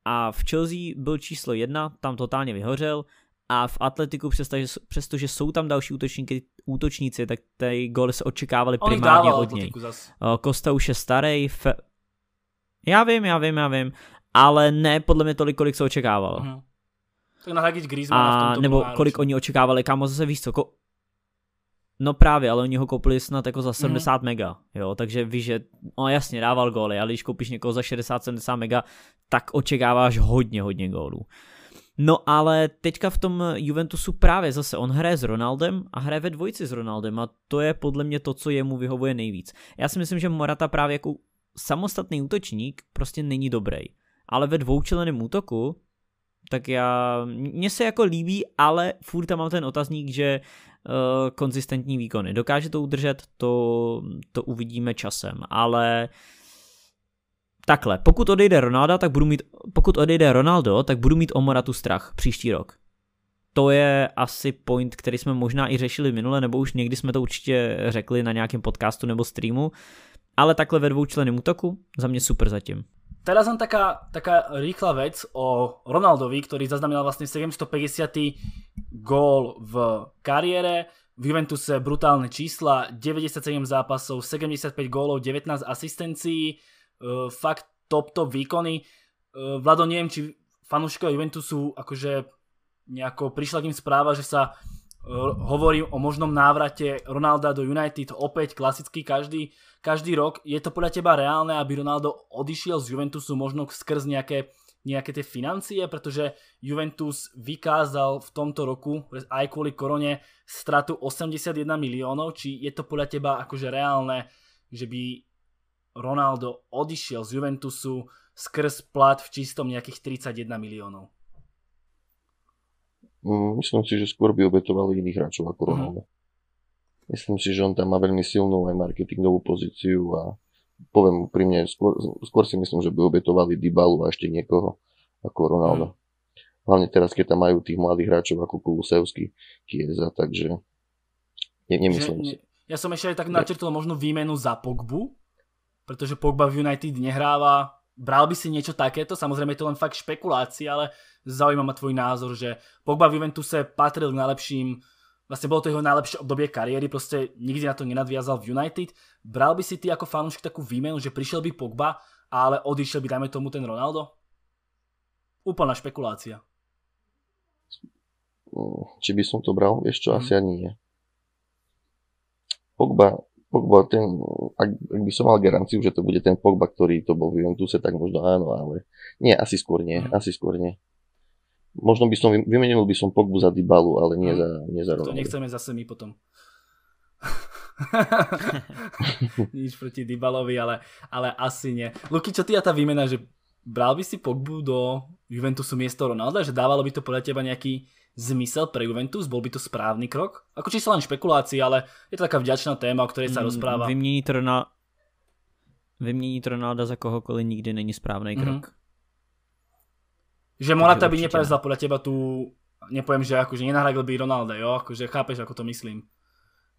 [SPEAKER 1] A v Chelsea byl číslo jedna, tam totálně vyhořel, a v Atletiku, přestože, přestože jsou tam další útočníky, útočníci, tak ty góly se očekávali primárně od něj. Kosta už je starý, fe... já vím, já vím, já vím, ale ne podle mě tolik, kolik se očekávalo. Uh-huh.
[SPEAKER 3] Tak nahradit Griezmana a, v tomto
[SPEAKER 1] nebo kolik oni očekávali, kámo zase víš co, ko- No právě, ale oni ho koupili snad jako za 70 mm. mega, jo, takže víš, že on jasně dával góly, ale když koupíš někoho za 60-70 mega, tak očekáváš hodně, hodně gólů. No ale teďka v tom Juventusu právě zase on hraje s Ronaldem a hraje ve dvojici s Ronaldem a to je podle mě to, co jemu vyhovuje nejvíc. Já si myslím, že Morata právě jako samostatný útočník prostě není dobrý. Ale ve dvoučleném útoku tak já, mně se jako líbí, ale furt tam mám ten otazník, že uh, konzistentní výkony. Dokáže to udržet, to, to uvidíme časem, ale takhle, pokud odejde Ronaldo, tak budu mít, pokud odejde Ronaldo, tak budu mít o Moratu strach příští rok. To je asi point, který jsme možná i řešili minule, nebo už někdy jsme to určitě řekli na nějakém podcastu nebo streamu, ale takhle ve dvoučleném útoku, za mě super zatím.
[SPEAKER 3] Teraz len taká, taká rýchla vec o Ronaldovi, ktorý zaznamenal vlastne 750. gól v kariére. V Juventuse brutálne čísla, 97 zápasov, 75 gólov, 19 asistencií, uh, fakt top top výkony. Uh, Vlado, neviem, či fanúšikovia Juventusu akože nejako prišla k ním správa, že sa hovorím o možnom návrate Ronalda do United, opäť klasický každý, každý rok. Je to podľa teba reálne, aby Ronaldo odišiel z Juventusu možno skrz nejaké, nejaké tie financie, pretože Juventus vykázal v tomto roku aj kvôli korone stratu 81 miliónov, či je to podľa teba akože reálne, že by Ronaldo odišiel z Juventusu skrz plat v čistom nejakých 31 miliónov?
[SPEAKER 2] Mm, myslím si, že skôr by obetovali iných hráčov ako. Ronaldo. Mm. Myslím si, že on tam má veľmi silnú aj marketingovú pozíciu a poviem úprimne, skôr, skôr si myslím, že by obetovali Dybalu a ešte niekoho ako Ronaldo. Mm. Hlavne teraz, keď tam majú tých mladých hráčov ako Kulusevský, Kieza, takže ne, nemyslím že, si.
[SPEAKER 3] Ja som ešte aj tak načrtol možno výmenu za Pogbu, pretože Pogba v United nehráva Bral by si niečo takéto? Samozrejme je to len fakt špekulácia, ale zaujíma ma tvoj názor, že Pogba v Juventuse patril k najlepším, vlastne bolo to jeho najlepšie obdobie kariéry, proste nikdy na to nenadviazal v United. Bral by si ty ako fanúšik takú výmenu, že prišiel by Pogba, ale odišiel by dajme tomu ten Ronaldo? Úplná špekulácia.
[SPEAKER 2] Či by som to bral? Ešte mm. asi ani nie. Pogba Pogba, ten, ak, ak by som mal garanciu, že to bude ten Pogba, ktorý to bol v Juventuse, tak možno áno, ale nie, asi skôr nie, mm. asi skôr nie. Možno by som, vymenil by som Pogbu za Dybalu, ale nie mm. za, nie za
[SPEAKER 3] Ronaldo. To nechceme zase my potom. [LAUGHS] Nič proti Dybalovi, ale, ale asi nie. Luky, čo ty a tá výmena, že bral by si Pogbu do Juventusu miesto Ronalda, že dávalo by to podľa teba nejaký zmysel pre Juventus? Bol by to správny krok? Ako či len špekulácie, ale je to taká vďačná téma, o ktorej sa mm, rozpráva.
[SPEAKER 1] Vyměnit, Rona... Vyměnit Ronalda za kohokoliv nikdy není správný krok. Mm-hmm.
[SPEAKER 3] Že Morata by neprevzal podľa teba tu, nepoviem, že akože nenahradil by Ronalda, jo? Akože chápeš, ako to myslím.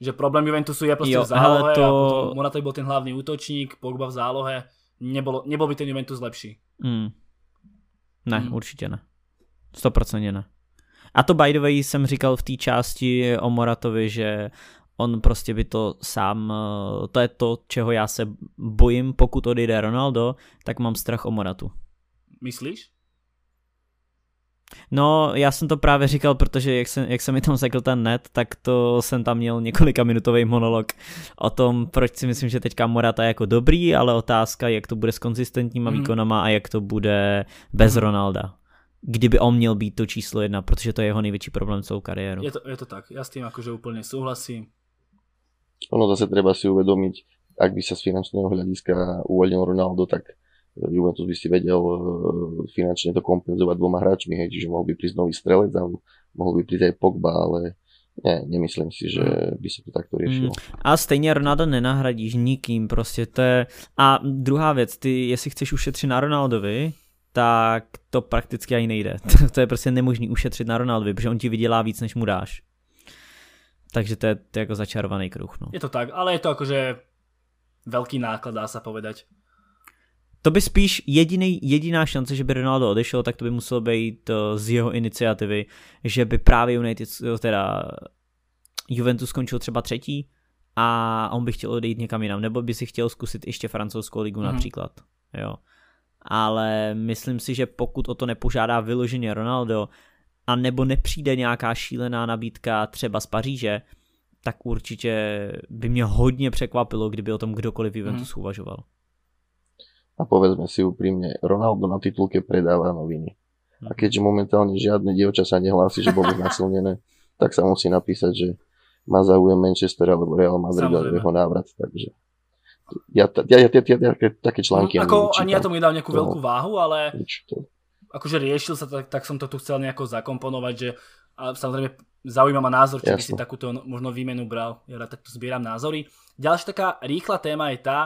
[SPEAKER 3] Že problém Juventusu je proste jo, v zálohe to... a potom Morata by bol ten hlavný útočník, Pogba v zálohe, nebolo, nebol by ten Juventus lepší.
[SPEAKER 1] Mm. Ne, mm. určitě ne. 100% ne. A to by the way jsem říkal v té části o Moratovi, že on prostě by to sám, eh, to je to, čeho já se bojím, pokud odejde Ronaldo, tak mám strach o Moratu.
[SPEAKER 3] Myslíš?
[SPEAKER 1] No, já jsem to právě říkal, protože jak se, jak se mi tam sekl ten net, tak to jsem tam měl několika minutový monolog o tom, proč si myslím, že teďka Morata je jako dobrý, ale otázka, jak to bude s konzistentníma mm. výkonama a jak to bude bez mm. Ronalda kdyby on měl být to číslo jedna, protože to je jeho největší problém celou kariéru.
[SPEAKER 3] Je to, je to tak, ja s tým akože úplne súhlasím.
[SPEAKER 2] Ono zase treba si uvedomiť, ak by sa z finančného hľadiska uvoľnil Ronaldo, tak Juventus by si vedel e, finančne to kompenzovať dvoma hráčmi, hej, čiže mohol by prísť nový strelec a mohol by prísť aj Pogba, ale ne, nemyslím si, že by sa to takto riešilo. Mm.
[SPEAKER 1] A stejně Ronaldo nenahradíš nikým, prostě to je... A druhá věc, ty, jestli chceš ušetřit na Ronaldovi, tak to prakticky ani nejde. [LAUGHS] to je prostě nemožný ušetřit na Ronaldovi, protože on ti vydělá víc, než mu dáš. Takže to je, to je jako začarovaný kruh. No.
[SPEAKER 3] Je to tak, ale je to akože veľký náklad, dá sa povedať.
[SPEAKER 1] To by spíš jediný, jediná šance, že by Ronaldo odešel, tak to by muselo být eh, z jeho iniciativy, že by právě United, eh, teda Juventus skončil třeba třetí a on by chtěl odejít někam jinam, nebo by si chtěl zkusit ještě francouzskou ligu mm. například. Jo ale myslím si, že pokud o to nepožádá vyloženě Ronaldo, a nebo nepřijde nějaká šílená nabídka třeba z Paříže, tak určitě by mě hodně překvapilo, kdyby o tom kdokoliv Juventus hmm. uvažoval.
[SPEAKER 2] A povedzme si úprimne, Ronaldo na titulke predáva noviny. A mhm. keďže momentálne žiadne dievča sa nehlási, že bolo znasilnené, tak sa musí napísať, že má záujem Manchester alebo Real Madrid a jeho návrat. Takže ja, ja, ja, ja, ja, ja také články...
[SPEAKER 3] No, ako ani ja tomu nedám nejakú veľkú váhu, ale akože riešil sa, tak, tak som to tu chcel nejako zakomponovať, že a samozrejme zaujíma ma názor, či Jasne. by si takúto možno výmenu bral. Ja rád takto zbieram názory. Ďalšia taká rýchla téma je tá,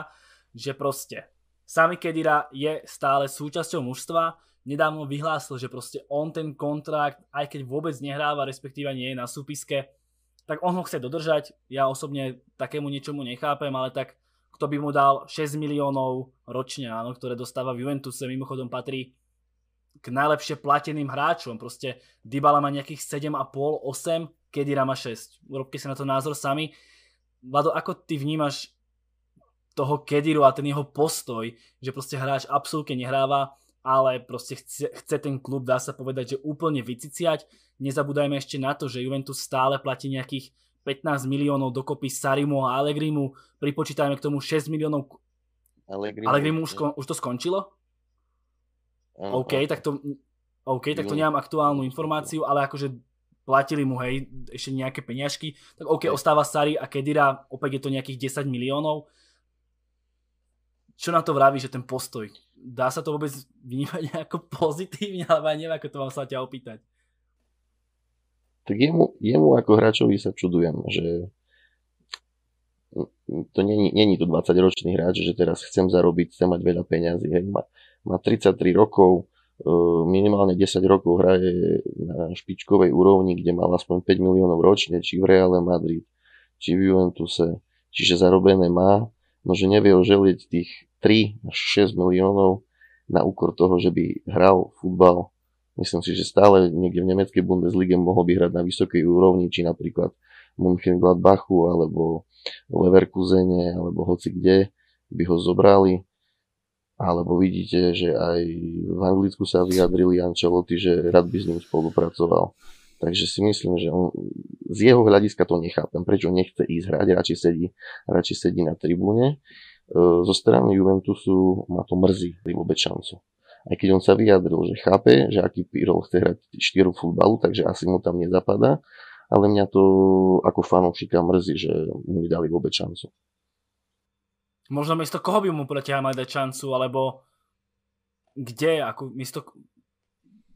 [SPEAKER 3] že proste Sami Kedira je stále súčasťou mužstva. Nedávno vyhlásil, že proste on ten kontrakt, aj keď vôbec nehráva, respektíve nie je na súpiske, tak on ho chce dodržať. Ja osobne takému niečomu nechápem, ale tak kto by mu dal 6 miliónov ročne, áno, ktoré dostáva v Juventuse, mimochodom patrí k najlepšie plateným hráčom. Proste Dybala má nejakých 7,5, 8, Kedira má 6. Urobte si na to názor sami. Vlado, ako ty vnímaš toho Kediru a ten jeho postoj, že proste hráč absolútne nehráva, ale proste chce, chce ten klub, dá sa povedať, že úplne vyciciať. Nezabúdajme ešte na to, že Juventus stále platí nejakých 15 miliónov dokopy Sarimu a Allegrimu, pripočítajme k tomu 6 miliónov Allegrimu, Allegrimu už, už to skončilo? Ano, OK, tak to, OK, tak to nemám aktuálnu informáciu, ale akože platili mu, hej, ešte nejaké peňažky, tak OK, ostáva Sari a Kedira, opäť je to nejakých 10 miliónov. Čo na to vraví, že ten postoj? Dá sa to vôbec vnímať [LAUGHS] nejako pozitívne, alebo neviem, ako to mám sa ťa opýtať
[SPEAKER 2] tak jemu, jemu ako hráčovi sa čudujem, že to není, to 20-ročný hráč, že teraz chcem zarobiť, chcem mať veľa peňazí. Hej. Má, má 33 rokov, e, minimálne 10 rokov hraje na špičkovej úrovni, kde mal aspoň 5 miliónov ročne, či v Reale Madrid, či v Juventuse, čiže zarobené má, no že nevie oželiť tých 3 až 6 miliónov na úkor toho, že by hral futbal Myslím si, že stále niekde v nemeckej Bundeslige mohol by hrať na vysokej úrovni, či napríklad München Gladbachu, alebo Leverkusene, alebo hoci kde by ho zobrali. Alebo vidíte, že aj v Anglicku sa vyjadrili Ancelotti, že rád by s ním spolupracoval. Takže si myslím, že on, z jeho hľadiska to nechápem, prečo nechce ísť hrať, radšej sedí, radšej sedí na tribúne. E, zo strany Juventusu ma to mrzí vôbec šancu. Aj keď on sa vyjadril, že chápe, že aký Pirol chce hrať štyru futbalu, takže asi mu tam nezapadá, ale mňa to ako fanúšika mrzí, že mu nedali vôbec šancu.
[SPEAKER 3] Možno miesto koho by mu podľa teba mať dať šancu, alebo kde, ako miesto...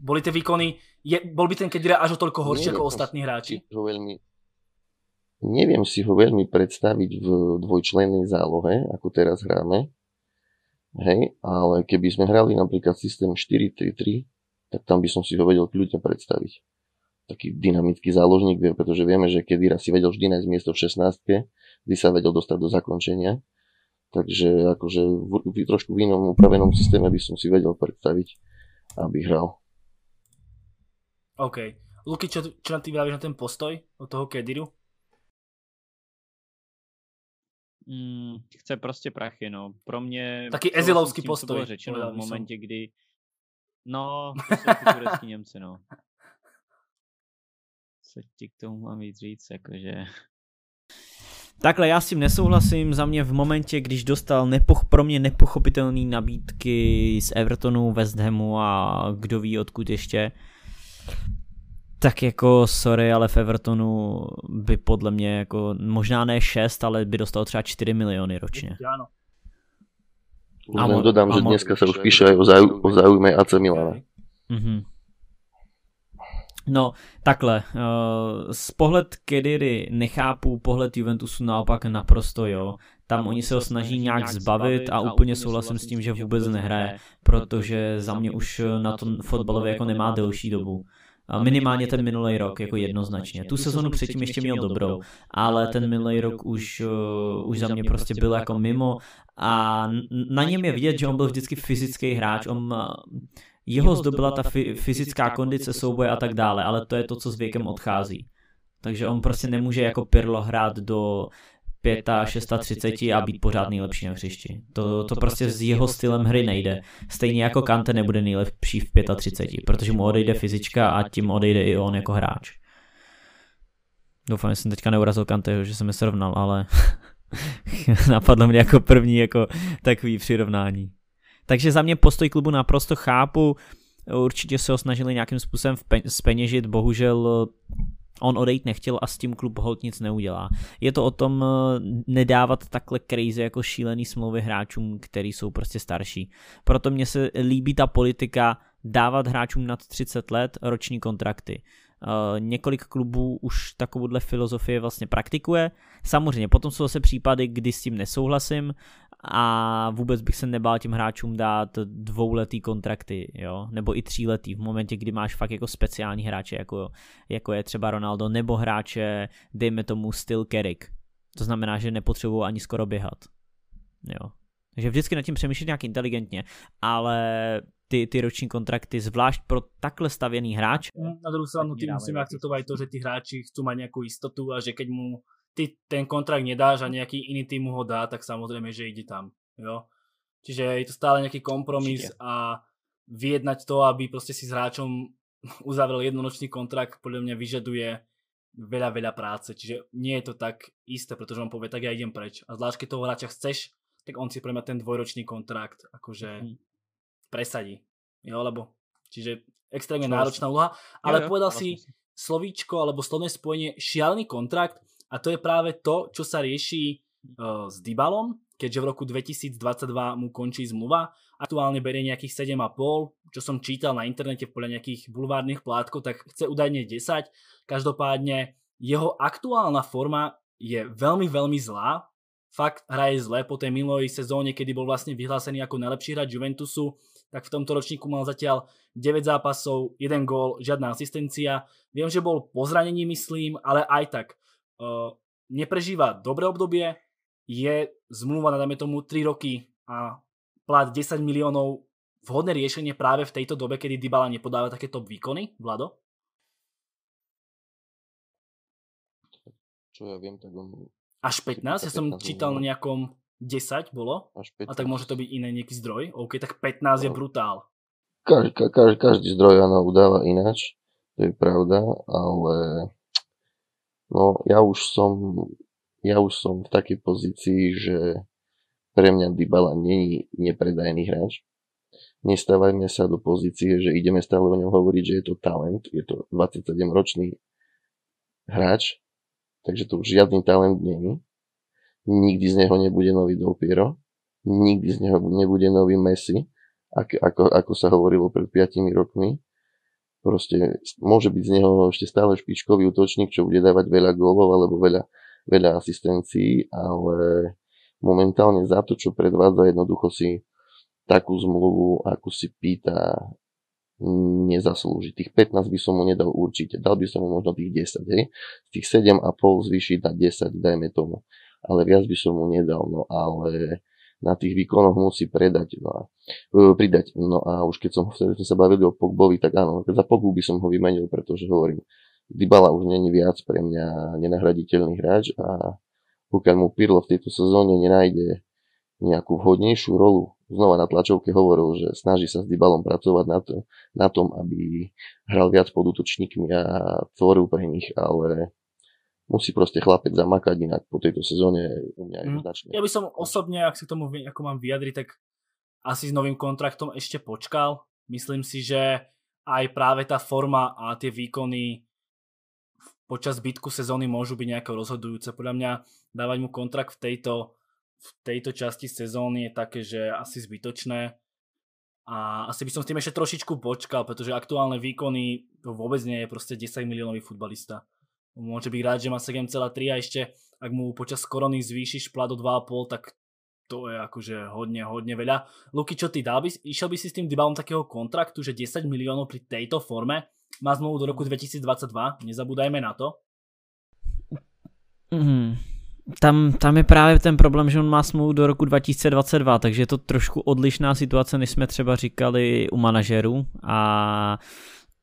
[SPEAKER 3] Boli tie výkony, je, bol by ten Kedira až o toľko horší ako ostatní hráči?
[SPEAKER 2] Ho veľmi, neviem si ho veľmi predstaviť v dvojčlennej zálohe, ako teraz hráme. Hej, ale keby sme hrali napríklad systém 4-3-3, tak tam by som si ho vedel kľudne predstaviť. Taký dynamický záložník, pretože vieme, že Kedira si vedel vždy nájsť miesto v 16 kdy sa vedel dostať do zakončenia Takže akože v, v trošku v inom upravenom systéme by som si vedel predstaviť, aby hral.
[SPEAKER 3] OK. Luky, čo, čo ty vravíš na ten postoj od toho Kediru?
[SPEAKER 1] Mm, chce prostě prachy, no. Pro mě...
[SPEAKER 3] Taky ezilovský postoj. Bylo
[SPEAKER 1] řečeno v momentě, kdy... No, [LAUGHS] to jsou turecký Němci, no. Co ti k tomu mám víc říct, jakože... Takhle já s tím nesouhlasím, za mě v momentě, když dostal nepoch, pro mě nepochopitelné nabídky z Evertonu, West Hamu a kdo ví odkud ještě, tak jako sorry, ale v Evertonu by podle mě jako možná ne 6, ale by dostal třeba 4 miliony ročně.
[SPEAKER 3] Ano.
[SPEAKER 2] Len dodám, že dneska sa už píše aj o, záuj- o záujme AC Milana. Mm-hmm.
[SPEAKER 1] No, takhle, uh, z pohled Kediry nechápu, pohled Juventusu naopak naprosto jo. Tam oni se ho snaží nějak zbavit a úplně souhlasím s tím, že vůbec nehraje, protože za mě už na tom fotbalově jako nemá delší dobu. Minimálně ten minulý rok, jako jednoznačně. Tu sezonu předtím ještě měl dobrou, ale ten minulý rok už, uh, už za mě prostě byl jako mimo a na něm je vidět, že on byl vždycky fyzický hráč. On jeho zdobila ta fyzická kondice souboje a tak dále, ale to je to, co s věkem odchází. Takže on prostě nemůže jako Pirlo hrát do 5, 630 a být pořád nejlepší na hřišti. To, to prostě s jeho stylem hry nejde. Stejně jako Kante nebude nejlepší v 35, protože mu odejde fyzička a tím odejde i on jako hráč. Doufám, že jsem teďka neurazil Kante, že jsem je srovnal, ale [LAUGHS] napadlo mě jako první jako takový přirovnání. Takže za mě postoj klubu naprosto chápu, určitě se ho snažili nějakým způsobem speněžit, bohužel on odejít nechtěl a s tím klub hold nic neudělá. Je to o tom eh, nedávat takhle crazy jako šílený smlouvy hráčům, který jsou prostě starší. Proto mně se líbí ta politika dávat hráčům nad 30 let roční kontrakty. Uh, několik klubů už takovouhle filozofii vlastně praktikuje. Samozřejmě, potom jsou zase případy, kdy s tím nesouhlasím a vůbec bych se nebál těm hráčům dát dvouletý kontrakty, jo, nebo i tříletý v momentě, kdy máš fakt jako speciální hráče, jako, jako je třeba Ronaldo, nebo hráče, dejme tomu styl Kerik. To znamená, že nepotřebují ani skoro běhat. Jo. Takže vždycky nad tím přemýšlet nějak inteligentně, ale ty, ty roční kontrakty, zvlášť pro takhle stavěný hráč.
[SPEAKER 3] Na druhou stranu tým musíme akceptovať to, že tí hráči chcú mať nejakú istotu a že keď mu ty ten kontrakt nedáš a nejaký iný tým ho dá, tak samozrejme, že ide tam. Jo? Čiže je to stále nejaký kompromis Čiže. a vyjednať to, aby proste si s hráčom [LAUGHS] uzavrel jednonočný kontrakt, podľa mňa vyžaduje veľa, veľa práce. Čiže nie je to tak isté, pretože on povie, tak ja idem preč. A zvlášť, keď toho hráča chceš, tak on si pre ten dvojročný kontrakt akože hmm presadí. Jo, lebo, čiže extrémne Čo náročná úloha, ale jo, jo, povedal si slovíčko alebo slovné spojenie šialený kontrakt a to je práve to, čo sa rieši uh, s Dybalom, keďže v roku 2022 mu končí zmluva. Aktuálne berie nejakých 7,5, čo som čítal na internete podľa nejakých bulvárnych plátkov, tak chce údajne 10. Každopádne jeho aktuálna forma je veľmi, veľmi zlá. Fakt hraje zle po tej minulej sezóne, kedy bol vlastne vyhlásený ako najlepší hráč Juventusu tak v tomto ročníku mal zatiaľ 9 zápasov, 1 gól, žiadna asistencia. Viem, že bol po zranení, myslím, ale aj tak neprežíva dobré obdobie, je zmluva na dajme tomu 3 roky a plat 10 miliónov vhodné riešenie práve v tejto dobe, kedy Dybala nepodáva takéto výkony, Vlado?
[SPEAKER 2] Čo ja viem, tak on...
[SPEAKER 3] Až 15? Ja som čítal na nejakom 10 bolo? Až 15. A tak môže to byť iný nejaký zdroj? OK, tak 15 no. je brutál.
[SPEAKER 2] Každý, každý, každý zdroj áno udáva ináč. to je pravda, ale no ja už som ja už som v takej pozícii, že pre mňa Dybala je nepredajný hráč. Nestávajme sa do pozície, že ideme stále o ňom hovoriť, že je to talent. Je to 27-ročný hráč, takže to už žiadny talent nie Nikdy z neho nebude nový Del nikdy z neho nebude nový Messi, ako, ako, ako sa hovorilo pred 5 rokmi. Proste môže byť z neho ešte stále špičkový útočník, čo bude dávať veľa gólov alebo veľa, veľa asistencií, ale momentálne za to, čo predvádza, jednoducho si takú zmluvu, akú si pýta, nezaslúži. Tých 15 by som mu nedal určite. Dal by som mu možno tých 10, hej. Z tých 7,5 zvýšiť na 10, dajme tomu. Ale viac by som mu nedal, no ale na tých výkonoch musí predať, no a, uh, pridať. No a už keď som sme sa bavili o Pogbovi, tak áno, za Pogbu by som ho vymenil, pretože hovorím, Dybala už není viac pre mňa nenahraditeľný hráč a pokiaľ mu Pirlo v tejto sezóne nenájde nejakú vhodnejšiu rolu, znova na tlačovke hovoril, že snaží sa s Dybalom pracovať na, to, na tom, aby hral viac pod útočníkmi a tvoril pre nich, ale musí proste chlapec zamakať inak po tejto sezóne u mňa mm.
[SPEAKER 3] značne. Ja by som osobne, ak si k tomu ako mám vyjadriť, tak asi s novým kontraktom ešte počkal. Myslím si, že aj práve tá forma a tie výkony počas bytku sezóny môžu byť nejako rozhodujúce. Podľa mňa dávať mu kontrakt v tejto, v tejto časti sezóny je také, že asi zbytočné. A asi by som s tým ešte trošičku počkal, pretože aktuálne výkony to vôbec nie je proste 10 miliónový futbalista. Môže byť rád, že má 7,3 a ešte ak mu počas korony zvýšiš plat o 2,5, tak to je akože hodne, hodne veľa. Luky, čo ty dal by, išiel by si s tým Dybalom takého kontraktu, že 10 miliónov pri tejto forme má zmluvu do roku 2022, nezabúdajme na to.
[SPEAKER 1] Mm, tam, tam je právě ten problém, že on má smlouvu do roku 2022, takže je to trošku odlišná situace, než jsme třeba říkali u manažerů a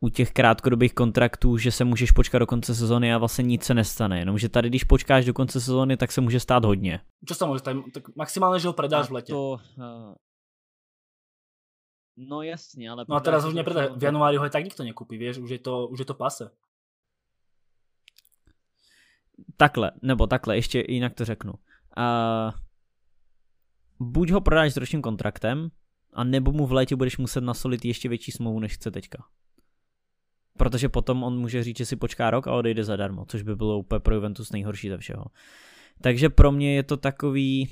[SPEAKER 1] u těch krátkodobých kontraktů, že se můžeš počkat do konce sezóny a vlastně nic se nestane. Jenomže tady, když počkáš do konce sezóny, tak se může stát hodně.
[SPEAKER 3] Co se může stát? Tak maximálně, že ho predáš v letě. To, uh...
[SPEAKER 1] No jasně, ale...
[SPEAKER 3] No a teraz už nepredáš, v januári ho aj tak nikto nekúpi, vieš, už je to, už je to pase.
[SPEAKER 1] Takhle, nebo takhle, ještě jinak to řeknu. Uh, buď ho prodáš s ročním kontraktem, a nebo mu v létě budeš muset nasolit ještě větší smlouvu, než chce teďka. Protože potom on může říct, že si počká rok a odejde zadarmo, což by bylo úplně pro Juventus nejhorší ze všeho. Takže pro mě je to takový...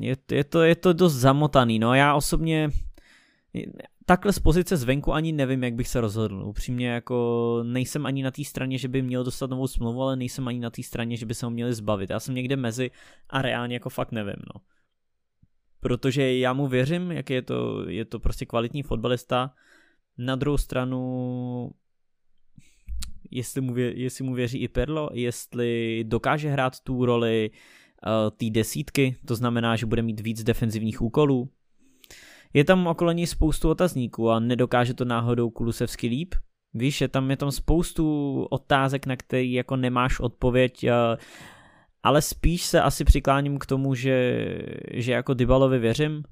[SPEAKER 1] Je, je, to, je to dost zamotaný, no já osobně takhle z pozice zvenku ani nevím, jak bych se rozhodl. Upřímně jako nejsem ani na té straně, že by měl dostat novou smlouvu, ale nejsem ani na té straně, že by se ho měli zbavit. Já jsem někde mezi a reálně jako fakt nevím, no. Protože já mu věřím, jak je to, je to prostě kvalitní fotbalista. Na druhou stranu, jestli mu, vě, jestli mu věří i Perlo, jestli dokáže hrát tu roli uh, té desítky, to znamená, že bude mít víc defenzivních úkolů, je tam okolo ní spoustu otazníků a nedokáže to náhodou Kulusevsky líp. Víš, je tam, je tam spoustu otázek, na které jako nemáš odpověď, ale spíš se asi přikláním k tomu, že, že jako Dybalovi věřím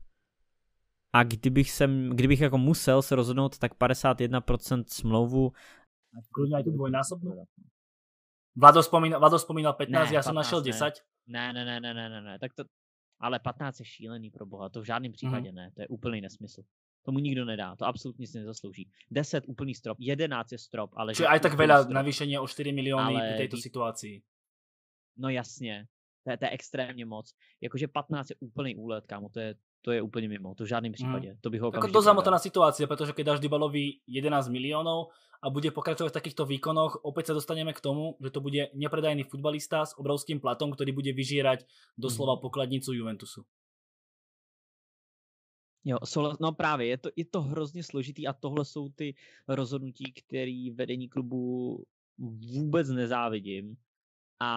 [SPEAKER 1] a kdybych, sem, kdybych jako musel se rozhodnout, tak 51% smlouvu.
[SPEAKER 3] Kľudne aj tu dvojnásobnú. Vlado spomínal, Vlado spomínal 15, ne, ja som našiel 10.
[SPEAKER 1] Ne, ne, ne, ne, ne, ne, ne, tak to, ale 15 je šílený pro boha, to v žádném případě mm. ne, to je úplný nesmysl. Tomu nikdo nedá, to absolutně si nezaslouží. 10 úplný strop, 11 je strop, ale...
[SPEAKER 3] Čiže aj tak veľa navýšení o 4 milióny ale... v tejto situácii.
[SPEAKER 1] No jasně, to je, to je extrémně moc. Jakože 15 je úplný úlet, kámo, to je, to je úplne mimo, to v žádném mhm. případě. Mm. To bych ho
[SPEAKER 3] Ako dosť zamotaná situácia, pretože keď dáš Dybalovi 11 miliónov a bude pokračovať v takýchto výkonoch, opäť sa dostaneme k tomu, že to bude nepredajný futbalista s obrovským platom, ktorý bude vyžierať doslova mm. pokladnicu Juventusu.
[SPEAKER 1] Jo, no právě, je to, je to hrozně složitý a tohle jsou ty rozhodnutí, které vedení klubu vůbec nezávidím. A,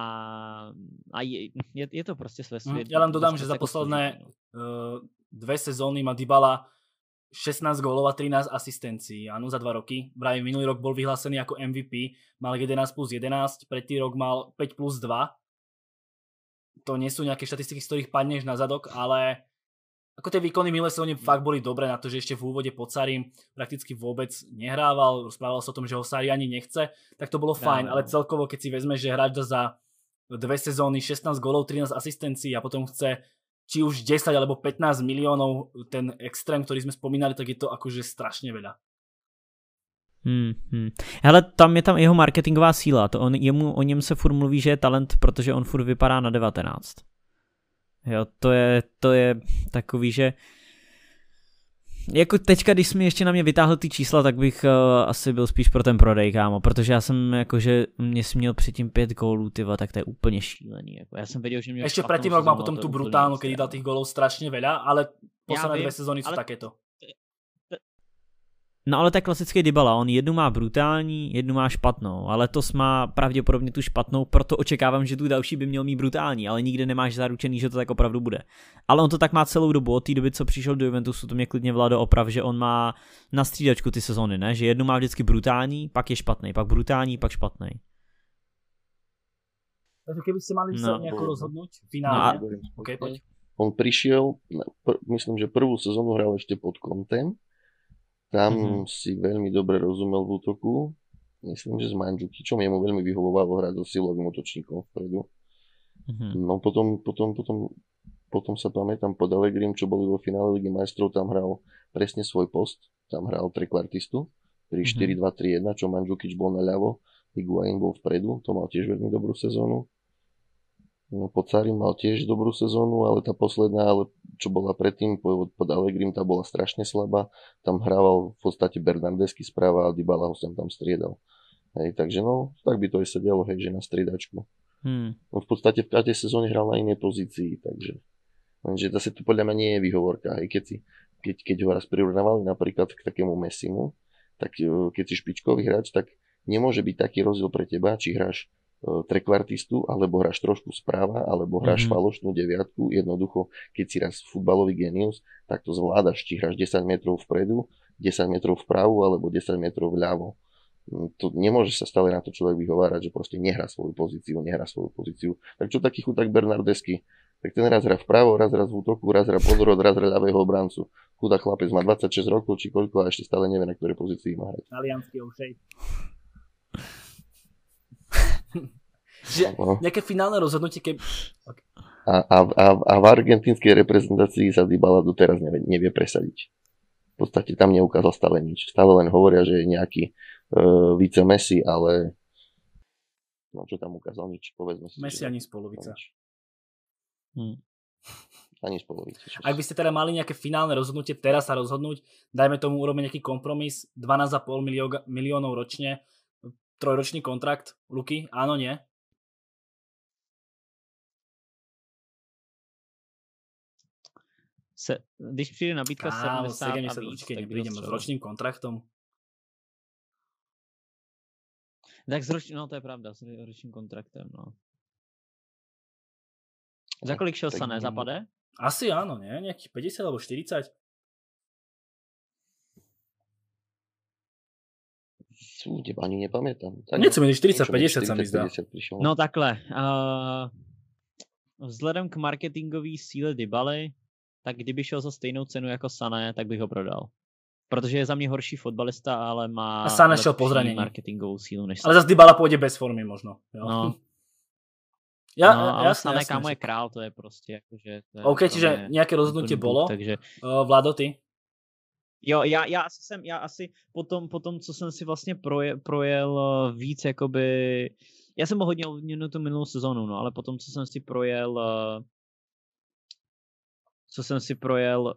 [SPEAKER 1] a je, je, je to prostě své svět.
[SPEAKER 3] Ja len dodám, že za posledné uh, dve sezóny má Dybala 16 gólov a 13 asistencií, áno, za 2 roky. Vraj minulý rok bol vyhlásený ako MVP, mal 11 plus 11, predtý rok mal 5 plus 2. To nie sú nejaké štatistiky, z ktorých padneš na zadok, ale ako tie výkony milé sezóne fakt boli dobré na to, že ešte v úvode pod Sarim prakticky vôbec nehrával, rozprával sa o tom, že ho Sari ani nechce, tak to bolo fajn, ale celkovo keď si vezme, že hráč za dve sezóny 16 golov, 13 asistencií a potom chce či už 10 alebo 15 miliónov ten extrém, ktorý sme spomínali, tak je to akože strašne veľa.
[SPEAKER 1] Hmm, hmm. Hele, tam je tam jeho marketingová síla, to on, jemu, o něm se furt mluví, že je talent, protože on furt vypadá na 19. Jo, to je, to je takový, že jako teďka, když jsi mi ještě na mě vytáhl ty čísla, tak bych uh, asi byl spíš pro ten prodej, kámo, protože já jsem jakože, mě jsi měl předtím pět gólů, tyva, tak to je úplně šílený. Jako, já jsem věděl, že mě
[SPEAKER 3] Ještě předtím rok má potom tu brutálnu, kdy dal těch gólů strašně veľa, ale posledné dvě sezóny jsou takéto.
[SPEAKER 1] No ale to je klasický Dybala, on jednu má brutální, jednu má špatnou, ale to má pravděpodobně tu špatnou, proto očekávám, že tu další by měl mít brutální, ale nikdy nemáš zaručený, že to tak opravdu bude. Ale on to tak má celou dobu, od té doby, co přišel do Juventusu, to mě klidně vládo oprav, že on má na střídačku ty sezony, ne? Že jednu má vždycky brutální, pak je špatný, pak brutální, pak špatný.
[SPEAKER 3] Takže keby ste mali no. sa nejako rozhodnúť finálne, no a... okay, poď.
[SPEAKER 2] On prišiel, pr- myslím, že prvú sezónu hral ešte pod kontem, tam mm-hmm. si veľmi dobre rozumel v útoku. Myslím, že s Mandžukičom jemu veľmi vyhovovalo hrať so silovým útočníkom vpredu. Mm-hmm. No potom, potom, potom, potom sa pamätám pod Allegrim, čo boli vo finále Ligy majstrov, tam hral presne svoj post. Tam hral trekvartistu. 3-4-2-3-1, čo Mandžukič bol na ľavo, Higuain bol vpredu, to mal tiež veľmi dobrú sezónu. No, Pocari mal tiež dobrú sezónu, ale tá posledná, ale čo bola predtým pod, pod Allegrim, tá bola strašne slabá. Tam hrával v podstate Bernardesky správa a Dybala ho sem tam striedal. Hej, takže no, tak by to aj sedelo, hej, že na striedačku. Hmm. No, v podstate v každej sezóne hral na inej pozícii, takže lenže zase to podľa mňa nie je výhovorka. Hej, keď, si, keď, keď ho raz prirovnávali napríklad k takému Messimu, tak e, keď si špičkový hráč, tak nemôže byť taký rozdiel pre teba, či hráš trekvartistu, alebo hráš trošku správa, alebo hráš mm-hmm. falošnú deviatku. Jednoducho, keď si raz futbalový genius, tak to zvládaš, či hráš 10 metrov vpredu, 10 metrov vpravu, alebo 10 metrov vľavo. Mm, to nemôže sa stále na to človek vyhovárať, že proste nehrá svoju pozíciu, nehrá svoju pozíciu. Tak čo taký chudák Bernardesky? Tak ten raz hrá vpravo, raz raz v útoku, raz hrá pozorod, raz hrá ľavého obrancu. Chudák chlapec má 26 rokov či koľko a ešte stále nevie, na ktorej pozícii má hrať.
[SPEAKER 3] Talianský že nejaké finálne rozhodnutie, keď... Okay.
[SPEAKER 2] A, a, a, a v argentínskej reprezentácii sa Dybala doteraz nevie, nevie presadiť. V podstate tam neukázal stále nič. Stále len hovoria, že je nejaký uh, vice Messi, ale no čo tam ukázal nič, povedzme si.
[SPEAKER 3] Messi ani z polovice.
[SPEAKER 2] Hm. Ani z polovice.
[SPEAKER 3] Ak by ste teda mali nejaké finálne rozhodnutie, teraz sa rozhodnúť, dajme tomu urobiť nejaký kompromis, 12,5 miliónov ročne, trojročný kontrakt, Luky, áno, nie?
[SPEAKER 1] Se, když přijde nabídka Kámo, 70, 70 a víc,
[SPEAKER 3] určitě neprídeme s ročným kontraktom.
[SPEAKER 1] Tak s no to je pravda, s ročním kontraktem, no. Za kolik šel Sané, zapade?
[SPEAKER 3] Asi áno, nie? Nejakých 50 alebo 40?
[SPEAKER 2] Súde, ani nepamätám.
[SPEAKER 3] Tak Něco 40-50 sa mi zdá.
[SPEAKER 1] No takhle. Uh, vzhledem k marketingové síle Dybaly, tak kdyby šel za stejnou cenu jako Sané, tak bych ho prodal. Protože je za mě horší fotbalista, ale má
[SPEAKER 3] a Sané šel po zranění.
[SPEAKER 1] marketingovou sílu než
[SPEAKER 3] Ale zase Dybala pôjde bez formy možno. Jo? No. [LAUGHS]
[SPEAKER 1] Ja, no, ale jasne, Sané kámo je král, to je prostě jakože... To je
[SPEAKER 3] OK, čiže nějaké rozhodnutie bolo. Takže... Uh, Vlado, ty?
[SPEAKER 1] Jo, já, já asi jsem, já asi po tom, po tom, co jsem si vlastně proje, projel eh, víc, jakoby, já jsem hodně ovlivněn tu minulou sezónu, no, ale potom, co jsem si projel uh, co jsem si projel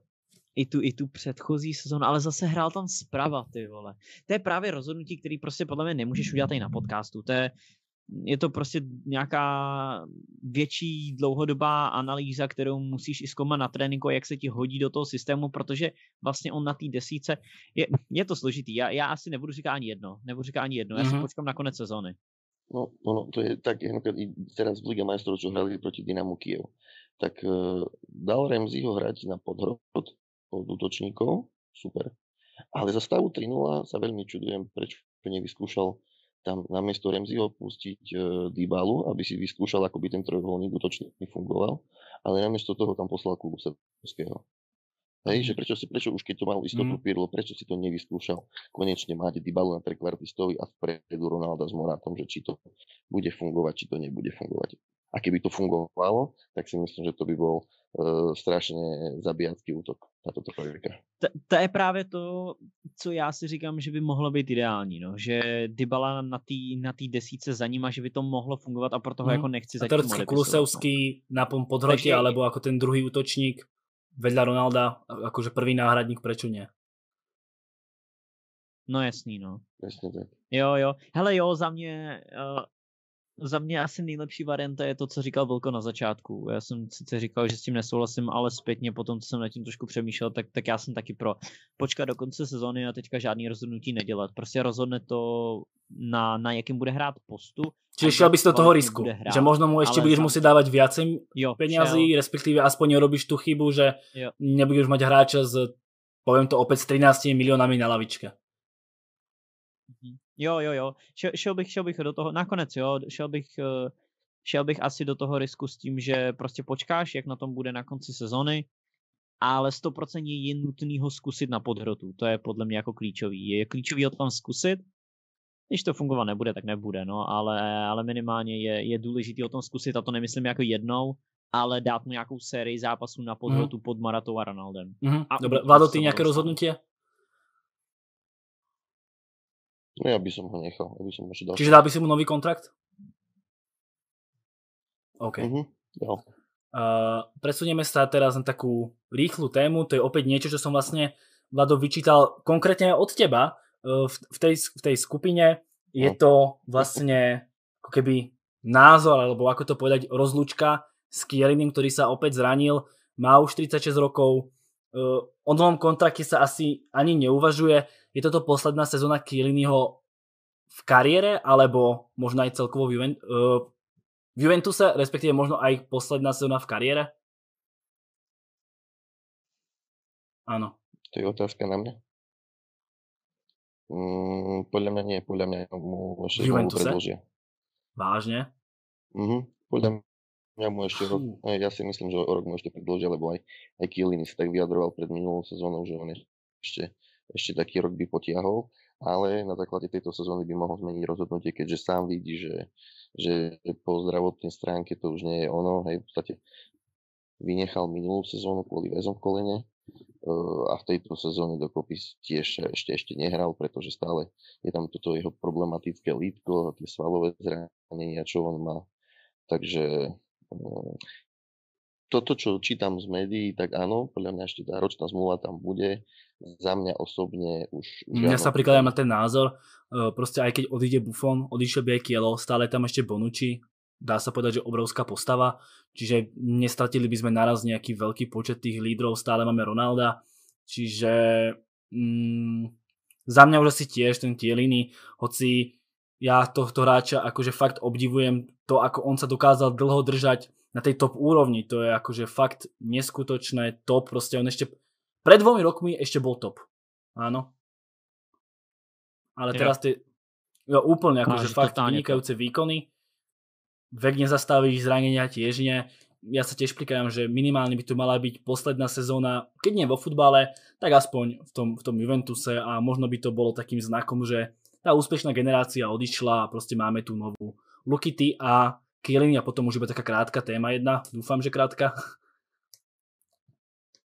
[SPEAKER 1] i tu, i tu předchozí sezónu, ale zase hrál tam zprava, ty vole. To je právě rozhodnutí, který prostě podle mě nemůžeš udělat i na podcastu. To je, je to prostě nějaká větší dlouhodobá analýza, kterou musíš i zkoumat na tréninku, jak se ti hodí do toho systému, protože vlastně on na té desíce, je, je to složitý. Já, já asi nebudu říkat ani jedno, nebudu říkat ani jedno, já mm-hmm. si mhm. počkám na konec sezóny.
[SPEAKER 2] No, ono, to je tak, napríklad teraz v Liga majstrov, čo hrali proti Dynamu Kiev tak uh, dal Remziho hrať na podhrod od útočníkov, super. Ale za stavu 3 sa veľmi čudujem, prečo nevyskúšal tam namiesto Remziho pustiť uh, Dybalu, aby si vyskúšal, ako by ten trojuholník útočník fungoval, ale namiesto toho tam poslal Kulusevského. Hej, že prečo, si, prečo už keď to mal istotu mm. Pirlo, prečo si to nevyskúšal konečne mať Dybalu na trekvartistovi a vpredu Ronalda s Morátom, že či to bude fungovať, či to nebude fungovať. A keby to fungovalo, tak si myslím, že to by bol uh, strašně zabíjacký útok na toto trojka.
[SPEAKER 1] To, to je právě to, co já si říkám, že by mohlo být ideální, no. že Dybala na té na tý desíce za ním a že by to mohlo fungovat a proto ho mm. jako nechci zatím
[SPEAKER 3] Teoreticky Kulusevský no. na podhroti, alebo ako ten druhý útočník vedľa Ronalda, akože prvý náhradník, prečo nie?
[SPEAKER 1] No jasný, no.
[SPEAKER 2] Jasně tak.
[SPEAKER 1] Jo, jo. Hele jo, za mě, uh, za mě asi nejlepší varianta je to, co říkal Volko na začátku. Já jsem sice říkal, že s tím nesouhlasím, ale zpětně potom, co jsem nad tím trošku přemýšlel, tak, tak já jsem taky pro počkat do konce sezóny a teďka žádný rozhodnutí nedělat. Prostě rozhodne to na, na jakým bude hrát postu.
[SPEAKER 3] Čiže šiel by si do toho risku, hrát, že možno mu ešte budeš musieť dávať viacej peňazí, šiel. respektíve aspoň nerobíš tú chybu, že jo. nebudeš mať hráča s, poviem to opäť, s 13 miliónami na lavičke.
[SPEAKER 1] Mhm. Jo, jo, jo. Šel, šel, bych, šel bych do toho, nakonec jo, šel bych, eh, šel bych asi do toho risku s tím, že prostě počkáš, jak na tom bude na konci sezony, ale 100% je nutný ho zkusit na podhrotu. To je podle mě jako klíčový. Je klíčový ho tam zkusit, když to fungovat nebude, tak nebude, no, ale, ale minimálně je, je důležitý o tom zkusit a to nemyslím jako jednou, ale dát mu nějakou sérii zápasů na podhrotu mm. pod Maratou a Ronaldem.
[SPEAKER 3] Mm. A Dobre, Vlado, ty nějaké rozhodnutie?
[SPEAKER 2] No ja by som ho nechal. Ja by som
[SPEAKER 3] dal. Čiže dal by si mu nový kontrakt? OK.
[SPEAKER 2] Uh-huh, jo.
[SPEAKER 3] Uh, presunieme sa teraz na takú rýchlu tému. To je opäť niečo, čo som vlastne Vlado vyčítal konkrétne od teba. Uh, v, v, tej, v tej skupine je no. to vlastne ako keby názor, alebo ako to povedať, rozlúčka s Kielinim, ktorý sa opäť zranil. Má už 36 rokov. Uh, o novom kontrakte sa asi ani neuvažuje je toto posledná sezóna Kieliniho v kariére, alebo možno aj celkovo v, Juvent- uh, v Juventuse, respektíve možno aj posledná sezóna v kariére? Áno.
[SPEAKER 2] To je otázka na mňa. Mm, podľa mňa nie, podľa mňa mu ešte predložia.
[SPEAKER 3] Vážne?
[SPEAKER 2] Mhm, podľa mňa mu ešte rok, ja si myslím, že rok mu ešte predložia, lebo aj, aj Kielini sa tak vyjadroval pred minulou sezónou, že on ešte ešte taký rok by potiahol, ale na základe tejto sezóny by mohol zmeniť rozhodnutie, keďže sám vidí, že, že po zdravotnej stránke to už nie je ono, hej, v podstate vynechal minulú sezónu kvôli väzom v kolene a v tejto sezóne dokopy tiež ešte, ešte nehral, pretože stále je tam toto jeho problematické lítko, tie svalové zranenia, čo on má. Takže toto, čo čítam z médií, tak áno, podľa mňa ešte tá ročná zmluva tam bude. Za mňa osobne už...
[SPEAKER 3] Mňa sa prikladám na ten názor, e, proste aj keď odíde Buffon, odišiel by aj Kielo, stále tam ešte Bonucci, dá sa povedať, že obrovská postava, čiže nestratili by sme naraz nejaký veľký počet tých lídrov, stále máme Ronalda, čiže mm, za mňa už asi tiež ten Kielini, hoci ja tohto hráča akože fakt obdivujem to, ako on sa dokázal dlho držať na tej top úrovni. To je akože fakt neskutočné top. Proste on ešte pred dvomi rokmi ešte bol top. Áno. Ale ja. teraz tie jo, úplne akože fakt vynikajúce výkony. Vek nezastavíš, zranenia tiež nie. Ja sa tiež prikladám, že minimálne by tu mala byť posledná sezóna, keď nie vo futbale, tak aspoň v tom, v tom Juventuse a možno by to bolo takým znakom, že tá úspešná generácia odišla a proste máme tu novú Lukity a Kielin a potom už iba taká krátka téma jedna, dúfam, že krátka.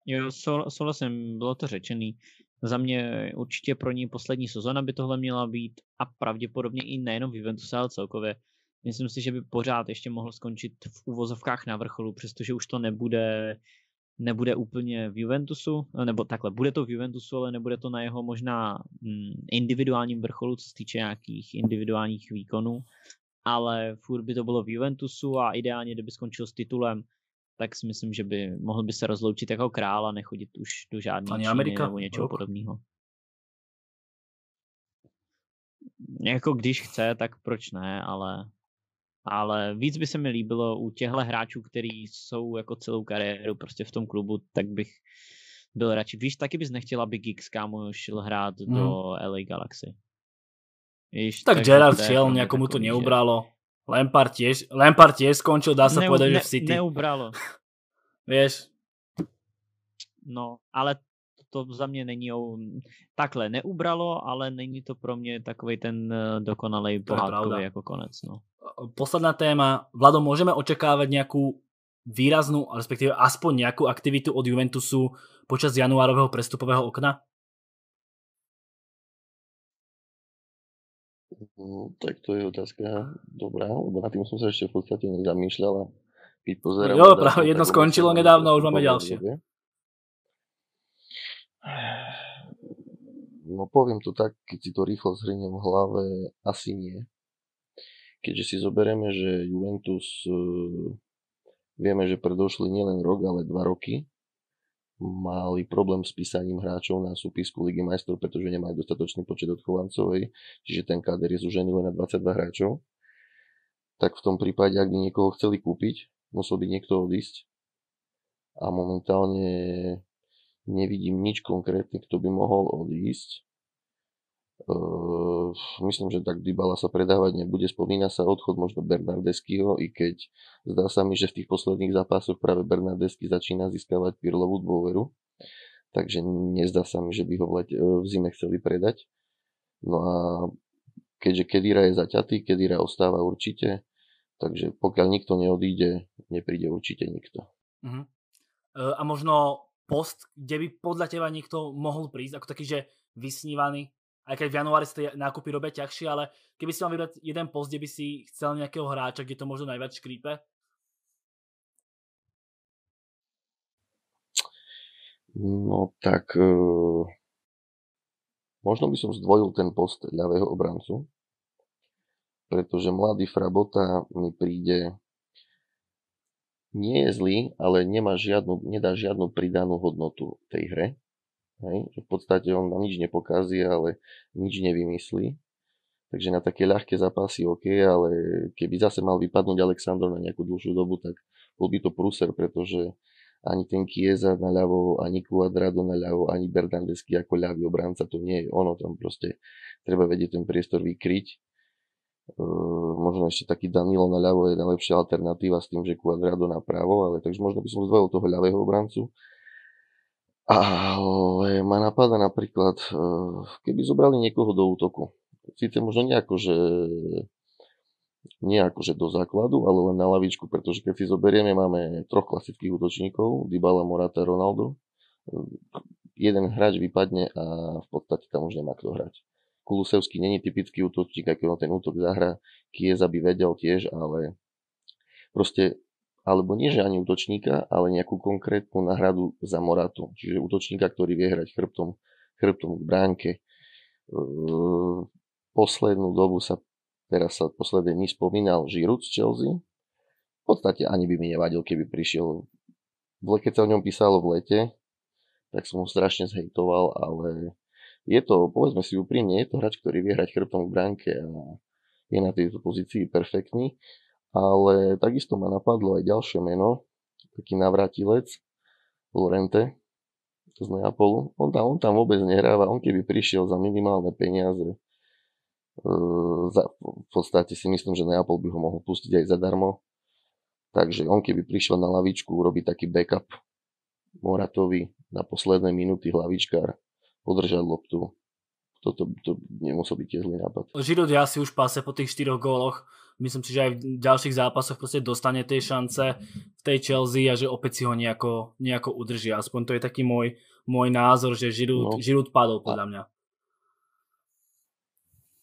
[SPEAKER 1] Jo, souhlasím, bylo to řečený. Za mě určitě pro ní poslední sezona by tohle měla být a pravděpodobně i nejenom v Juventusu, ale celkově. Myslím si, že by pořád ještě mohl skončit v úvozovkách na vrcholu, přestože už to nebude nebude úplně v Juventusu, nebo takhle, bude to v Juventusu, ale nebude to na jeho možná mm, individuálním vrcholu, co se týče nějakých individuálních výkonů, ale furt by to bylo v Juventusu a ideálně, kdyby skončil s titulem, tak si myslím, že by mohl by se rozloučit jako král a nechodit už do žádné Číny Amerika? nebo něčeho podobného. Jako když chce, tak proč ne, ale ale víc by se mi líbilo u těchto hráčů, kteří jsou jako celou kariéru prostě v tom klubu, tak bych byl radši. Víš, taky bys nechtěl, aby Giggs kámo šel hrát mm. do LA Galaxy.
[SPEAKER 3] Víš, tak, tak Gerard šiel, nejakomu to neubralo. Lampard tiež, Lampard tiež skončil, dá sa ne, povedať, ne, že v City.
[SPEAKER 1] Neubralo. [LAUGHS]
[SPEAKER 3] Vieš?
[SPEAKER 1] No, ale to za mě není, takhle neubralo, ale není to pro mě takový ten eh, dokonalý pohádkový jako konec. No.
[SPEAKER 3] Posledná téma. Vlado, môžeme očakávať nejakú výraznú, respektíve aspoň nejakú aktivitu od Juventusu počas januárového prestupového okna?
[SPEAKER 2] No, tak to je otázka dobrá, lebo na tým som sa ešte v podstate nezamýšľal a keď pozerám...
[SPEAKER 3] Jo, práve jedno skončilo nedávno, už máme ďalšie.
[SPEAKER 2] No poviem to tak, keď si to rýchlo zhrniem v hlave, asi nie. Keďže si zoberieme, že Juventus e, vieme, že predošli nielen rok, ale dva roky mali problém s písaním hráčov na súpisku Ligy majstrov, pretože nemajú dostatočný počet odchovancovej, čiže ten káder je zúžený len na 22 hráčov. Tak v tom prípade, ak by niekoho chceli kúpiť, musel by niekto odísť. A momentálne nevidím nič konkrétne, kto by mohol odísť. Myslím, že tak Dybala sa predávať nebude. Spomína sa odchod možno Bernardeskyho, i keď zdá sa mi, že v tých posledných zápasoch práve Bernardesky začína získavať Pirlovú dôveru. Takže nezdá sa mi, že by ho v, lete, v zime chceli predať. No a keďže Kedira je zaťatý, Kedira ostáva určite, takže pokiaľ nikto neodíde, nepríde určite nikto.
[SPEAKER 3] Uh-huh. A možno post, kde by podľa teba niekto mohol prísť, ako taký, že vysnívaný aj keď v januári ste nákupy robia ťažšie, ale keby si mal vybrať jeden post, kde by si chcel nejakého hráča, kde to možno najviac škrípe?
[SPEAKER 2] No tak uh, možno by som zdvojil ten post ľavého obrancu, pretože mladý Frabota mi príde nie je zlý, ale nemá žiadnu, nedá žiadnu pridanú hodnotu tej hre. Hej? Že v podstate on nám nič nepokazí, ale nič nevymyslí. Takže na také ľahké zápasy OK, ale keby zase mal vypadnúť Aleksandr na nejakú dlhšiu dobu, tak bol by to prúser, pretože ani ten Kieza na ľavo, ani Cuadrado na ľavo, ani Bernardesky ako ľavý obranca, to nie je ono, tam proste treba vedieť ten priestor vykryť. Uh, možno ešte taký Danilo na ľavo je najlepšia alternatíva s tým, že Cuadrado na pravo, ale takže možno by som zdvojil toho ľavého obrancu. Ale ma napadá napríklad, eh, keby zobrali niekoho do útoku. Sice možno nejako, že nie akože do základu, ale len na lavičku, pretože keď si zoberieme, máme troch klasických útočníkov, Dybala, Morata, Ronaldo. Jeden hráč vypadne a v podstate tam už nemá kto hrať. Kulusevský není typický útočník, aký on ten útok zahra. Kieza by vedel tiež, ale proste alebo nie že ani útočníka, ale nejakú konkrétnu náhradu za Moratu. Čiže útočníka, ktorý vie hrať chrbtom, chrbtom k bránke. Poslednú dobu sa, teraz sa posledne dní spomínal Žirut z Chelsea. V podstate ani by mi nevadil, keby prišiel. V keď sa o ňom písalo v lete, tak som ho strašne zhejtoval, ale je to, povedzme si úprimne, je to hráč, ktorý vie hrať chrbtom k bránke a je na tejto pozícii perfektný ale takisto ma napadlo aj ďalšie meno, taký navratilec, Lorente z Neapolu. On tam, on tam vôbec nehráva, on keby prišiel za minimálne peniaze, e, za, v podstate si myslím, že Neapol by ho mohol pustiť aj zadarmo. Takže on keby prišiel na lavičku, urobiť taký backup Moratovi na posledné minúty hlavičkár, podržať loptu. Toto to nemusel byť tiež nápad.
[SPEAKER 3] Žirod ja si už pase po tých 4 góloch myslím si, že aj v ďalších zápasoch proste dostane tie šance v tej Chelsea a že opäť si ho nejako, nejako udrží. Aspoň to je taký môj, môj názor, že Žirút, no. Žirút padol podľa mňa.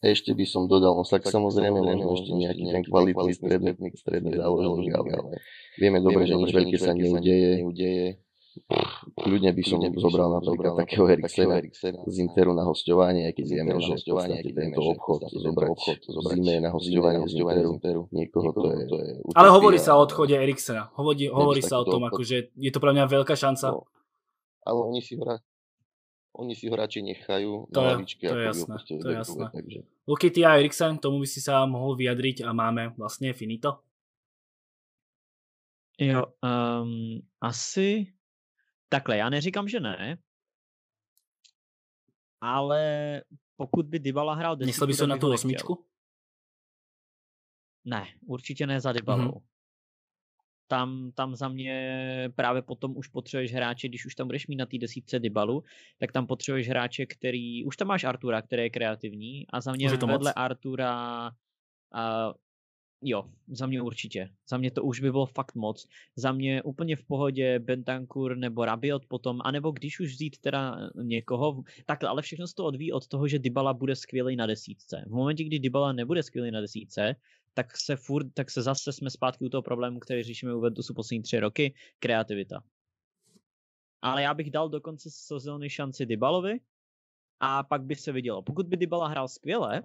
[SPEAKER 2] Ešte by som dodal, no tak samozrejme možno ešte nejaký ten kvalitný stredný, stredný záložník, ale vieme dobre, že nič veľké sa neudeje Ľudne by som ľudne zobral napríklad takého Eriksena z Interu na hostovanie, aj keď vieme, že hostovanie, keď tento obchod zobrať obchod, zime na hostovanie z Interu, niekoho to je, to je
[SPEAKER 3] Ale hovorí sa o odchode Eriksena. Hovorí, hovorí sa o tom, akože je to pre mňa veľká šanca. No,
[SPEAKER 2] ale oni si ho oni si ho radšej nechajú to na lavičke,
[SPEAKER 3] to je jasné, to je jasné. Takže... Luky, ty a Eriksen, tomu by si sa mohol vyjadriť a máme vlastne finito.
[SPEAKER 1] Jo, um, asi Takhle, já neříkám, že ne, ale pokud by Dybala hrál
[SPEAKER 3] desítku, Myslel by se na tu osmičku?
[SPEAKER 1] Ne, určitě ne za Dybalou. Mm-hmm. tam, tam za mě právě potom už potřebuješ hráče, když už tam budeš mít na té desítce Dybalu, tak tam potřebuješ hráče, který, už tam máš Artura, který je kreativní a za mě vedle moc. Artura a jo, za mě určitě. Za mě to už by bylo fakt moc. Za mě úplně v pohodě Bentancur nebo Rabiot potom, anebo když už vzít teda někoho, tak ale všechno se to odvíjí od toho, že Dybala bude skvělý na desítce. V momentě, kdy Dybala nebude skvělý na desítce, tak se furt, tak se zase jsme zpátky u toho problému, který řešíme u Ventusu poslední tři roky, kreativita. Ale já bych dal do konce sezóny šanci Dybalovi a pak by se vidělo. Pokud by Dybala hrál skvěle,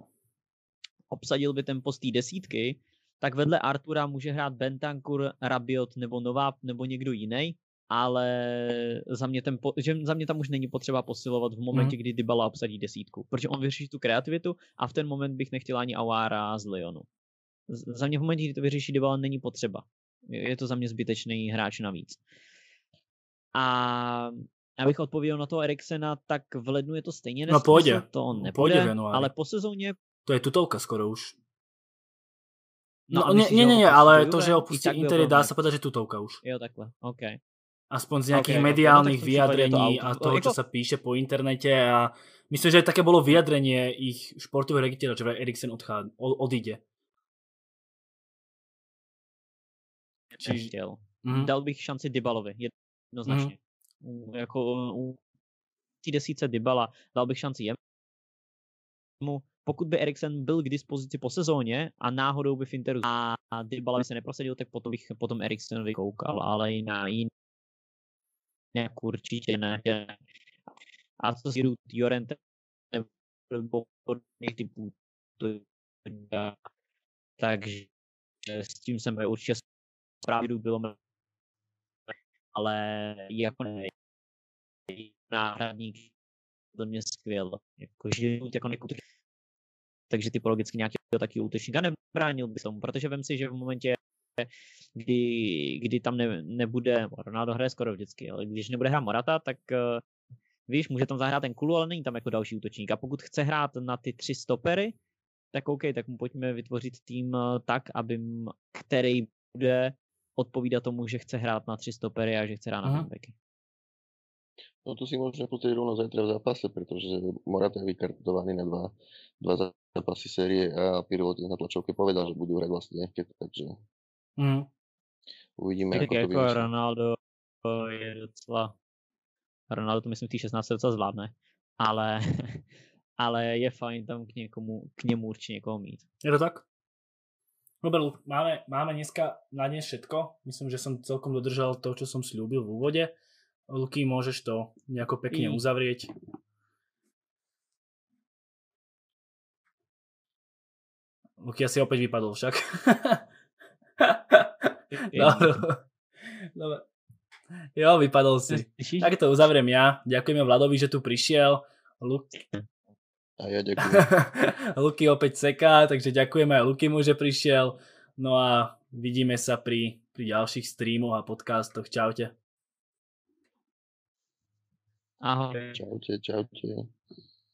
[SPEAKER 1] obsadil by ten post desítky, tak vedle Artura může hrát Bentancur, Rabiot nebo Nová nebo někdo jiný, ale za mě, ten, že za mě tam už není potřeba posilovat v momentě, mm. kdy Dybala obsadí desítku, protože on vyřeší tu kreativitu a v ten moment bych nechtěl ani Awara z Lyonu. Za mě v momentě, kdy to vyřeší Dybala, není potřeba. Je to za mě zbytečný hráč navíc. A abych odpověděl na toho Eriksena, tak v lednu je to stejně
[SPEAKER 3] nesmysl, no, pojde.
[SPEAKER 1] to nebude, ale po sezóně...
[SPEAKER 3] To je tutovka skoro už. No, no nie, nie, nie, nie, ale to, že opustí Inter, dá sa povedať, že tutovka už.
[SPEAKER 1] Jo, takhle, OK.
[SPEAKER 3] Aspoň z nejakých okay, mediálnych no, vyjadrení to a toho, čo sa píše po internete a myslím, že také bolo vyjadrenie ich športového rediteľa, že Eriksen odchá, odíde.
[SPEAKER 1] Či... Mm-hmm. Dal bych šanci Dybalovi, jednoznačně. Mm-hmm. Jako u té desíce Dybala dal bych šanci jemu, pokud by Eriksen byl k dispozici po sezóně a náhodou by v Interu a Dybala by se neprosadil, tak potom bych potom Eriksenovi koukal, ale jiný nějak určitě ne. A co si Jorente nebo podobných typů, to takže s tím jsem určitě právě bylo ale jako ne, náhradník to mě skvěl. Jako, že jako takže typologicky nějaký taky útočník a nebránil by tomu, protože vím si, že v momentě, kdy, kdy tam ne, nebude, Ronaldo hraje skoro vždycky, ale když nebude hrát Morata, tak uh, víš, může tam zahrát ten Kulu, ale není tam jako další útočník. A pokud chce hrát na ty tři stopery, tak OK, tak mu pojďme vytvořit tým uh, tak, aby který bude odpovídat tomu, že chce hrát na tři stopery a že chce hrát na backy.
[SPEAKER 2] No to si môžeme pozrieť rovno zajtra v zápase, pretože Morata je vykartovaný na dva, dva zápasy série a Pirlo na tlačovke povedal, že budú hrať vlastne keď, takže mm. uvidíme,
[SPEAKER 1] tak ako to jako Ronaldo je docela Ronaldo to myslím v tých 16 docela zvládne, ale, [LAUGHS] ale je fajn tam k, niekomu, k nemu určite niekoho mít.
[SPEAKER 3] Je to tak? Dobre, máme, máme dneska na dnes všetko. Myslím, že som celkom dodržal to, čo som slúbil v úvode. Luky, môžeš to nejako pekne I... uzavrieť. Luky asi opäť vypadol však. [LAUGHS] Dobre. Dobre. Jo, vypadol si. Tak to uzavriem ja. Ďakujeme Vladovi, že tu prišiel. Luky.
[SPEAKER 2] A ja ďakujem. [LAUGHS]
[SPEAKER 3] Luky opäť seká, takže ďakujeme aj Lukimu, že prišiel. No a vidíme sa pri, pri ďalších streamoch a podcastoch. Čaute.
[SPEAKER 1] Ahoj.
[SPEAKER 2] Čaute, čaute.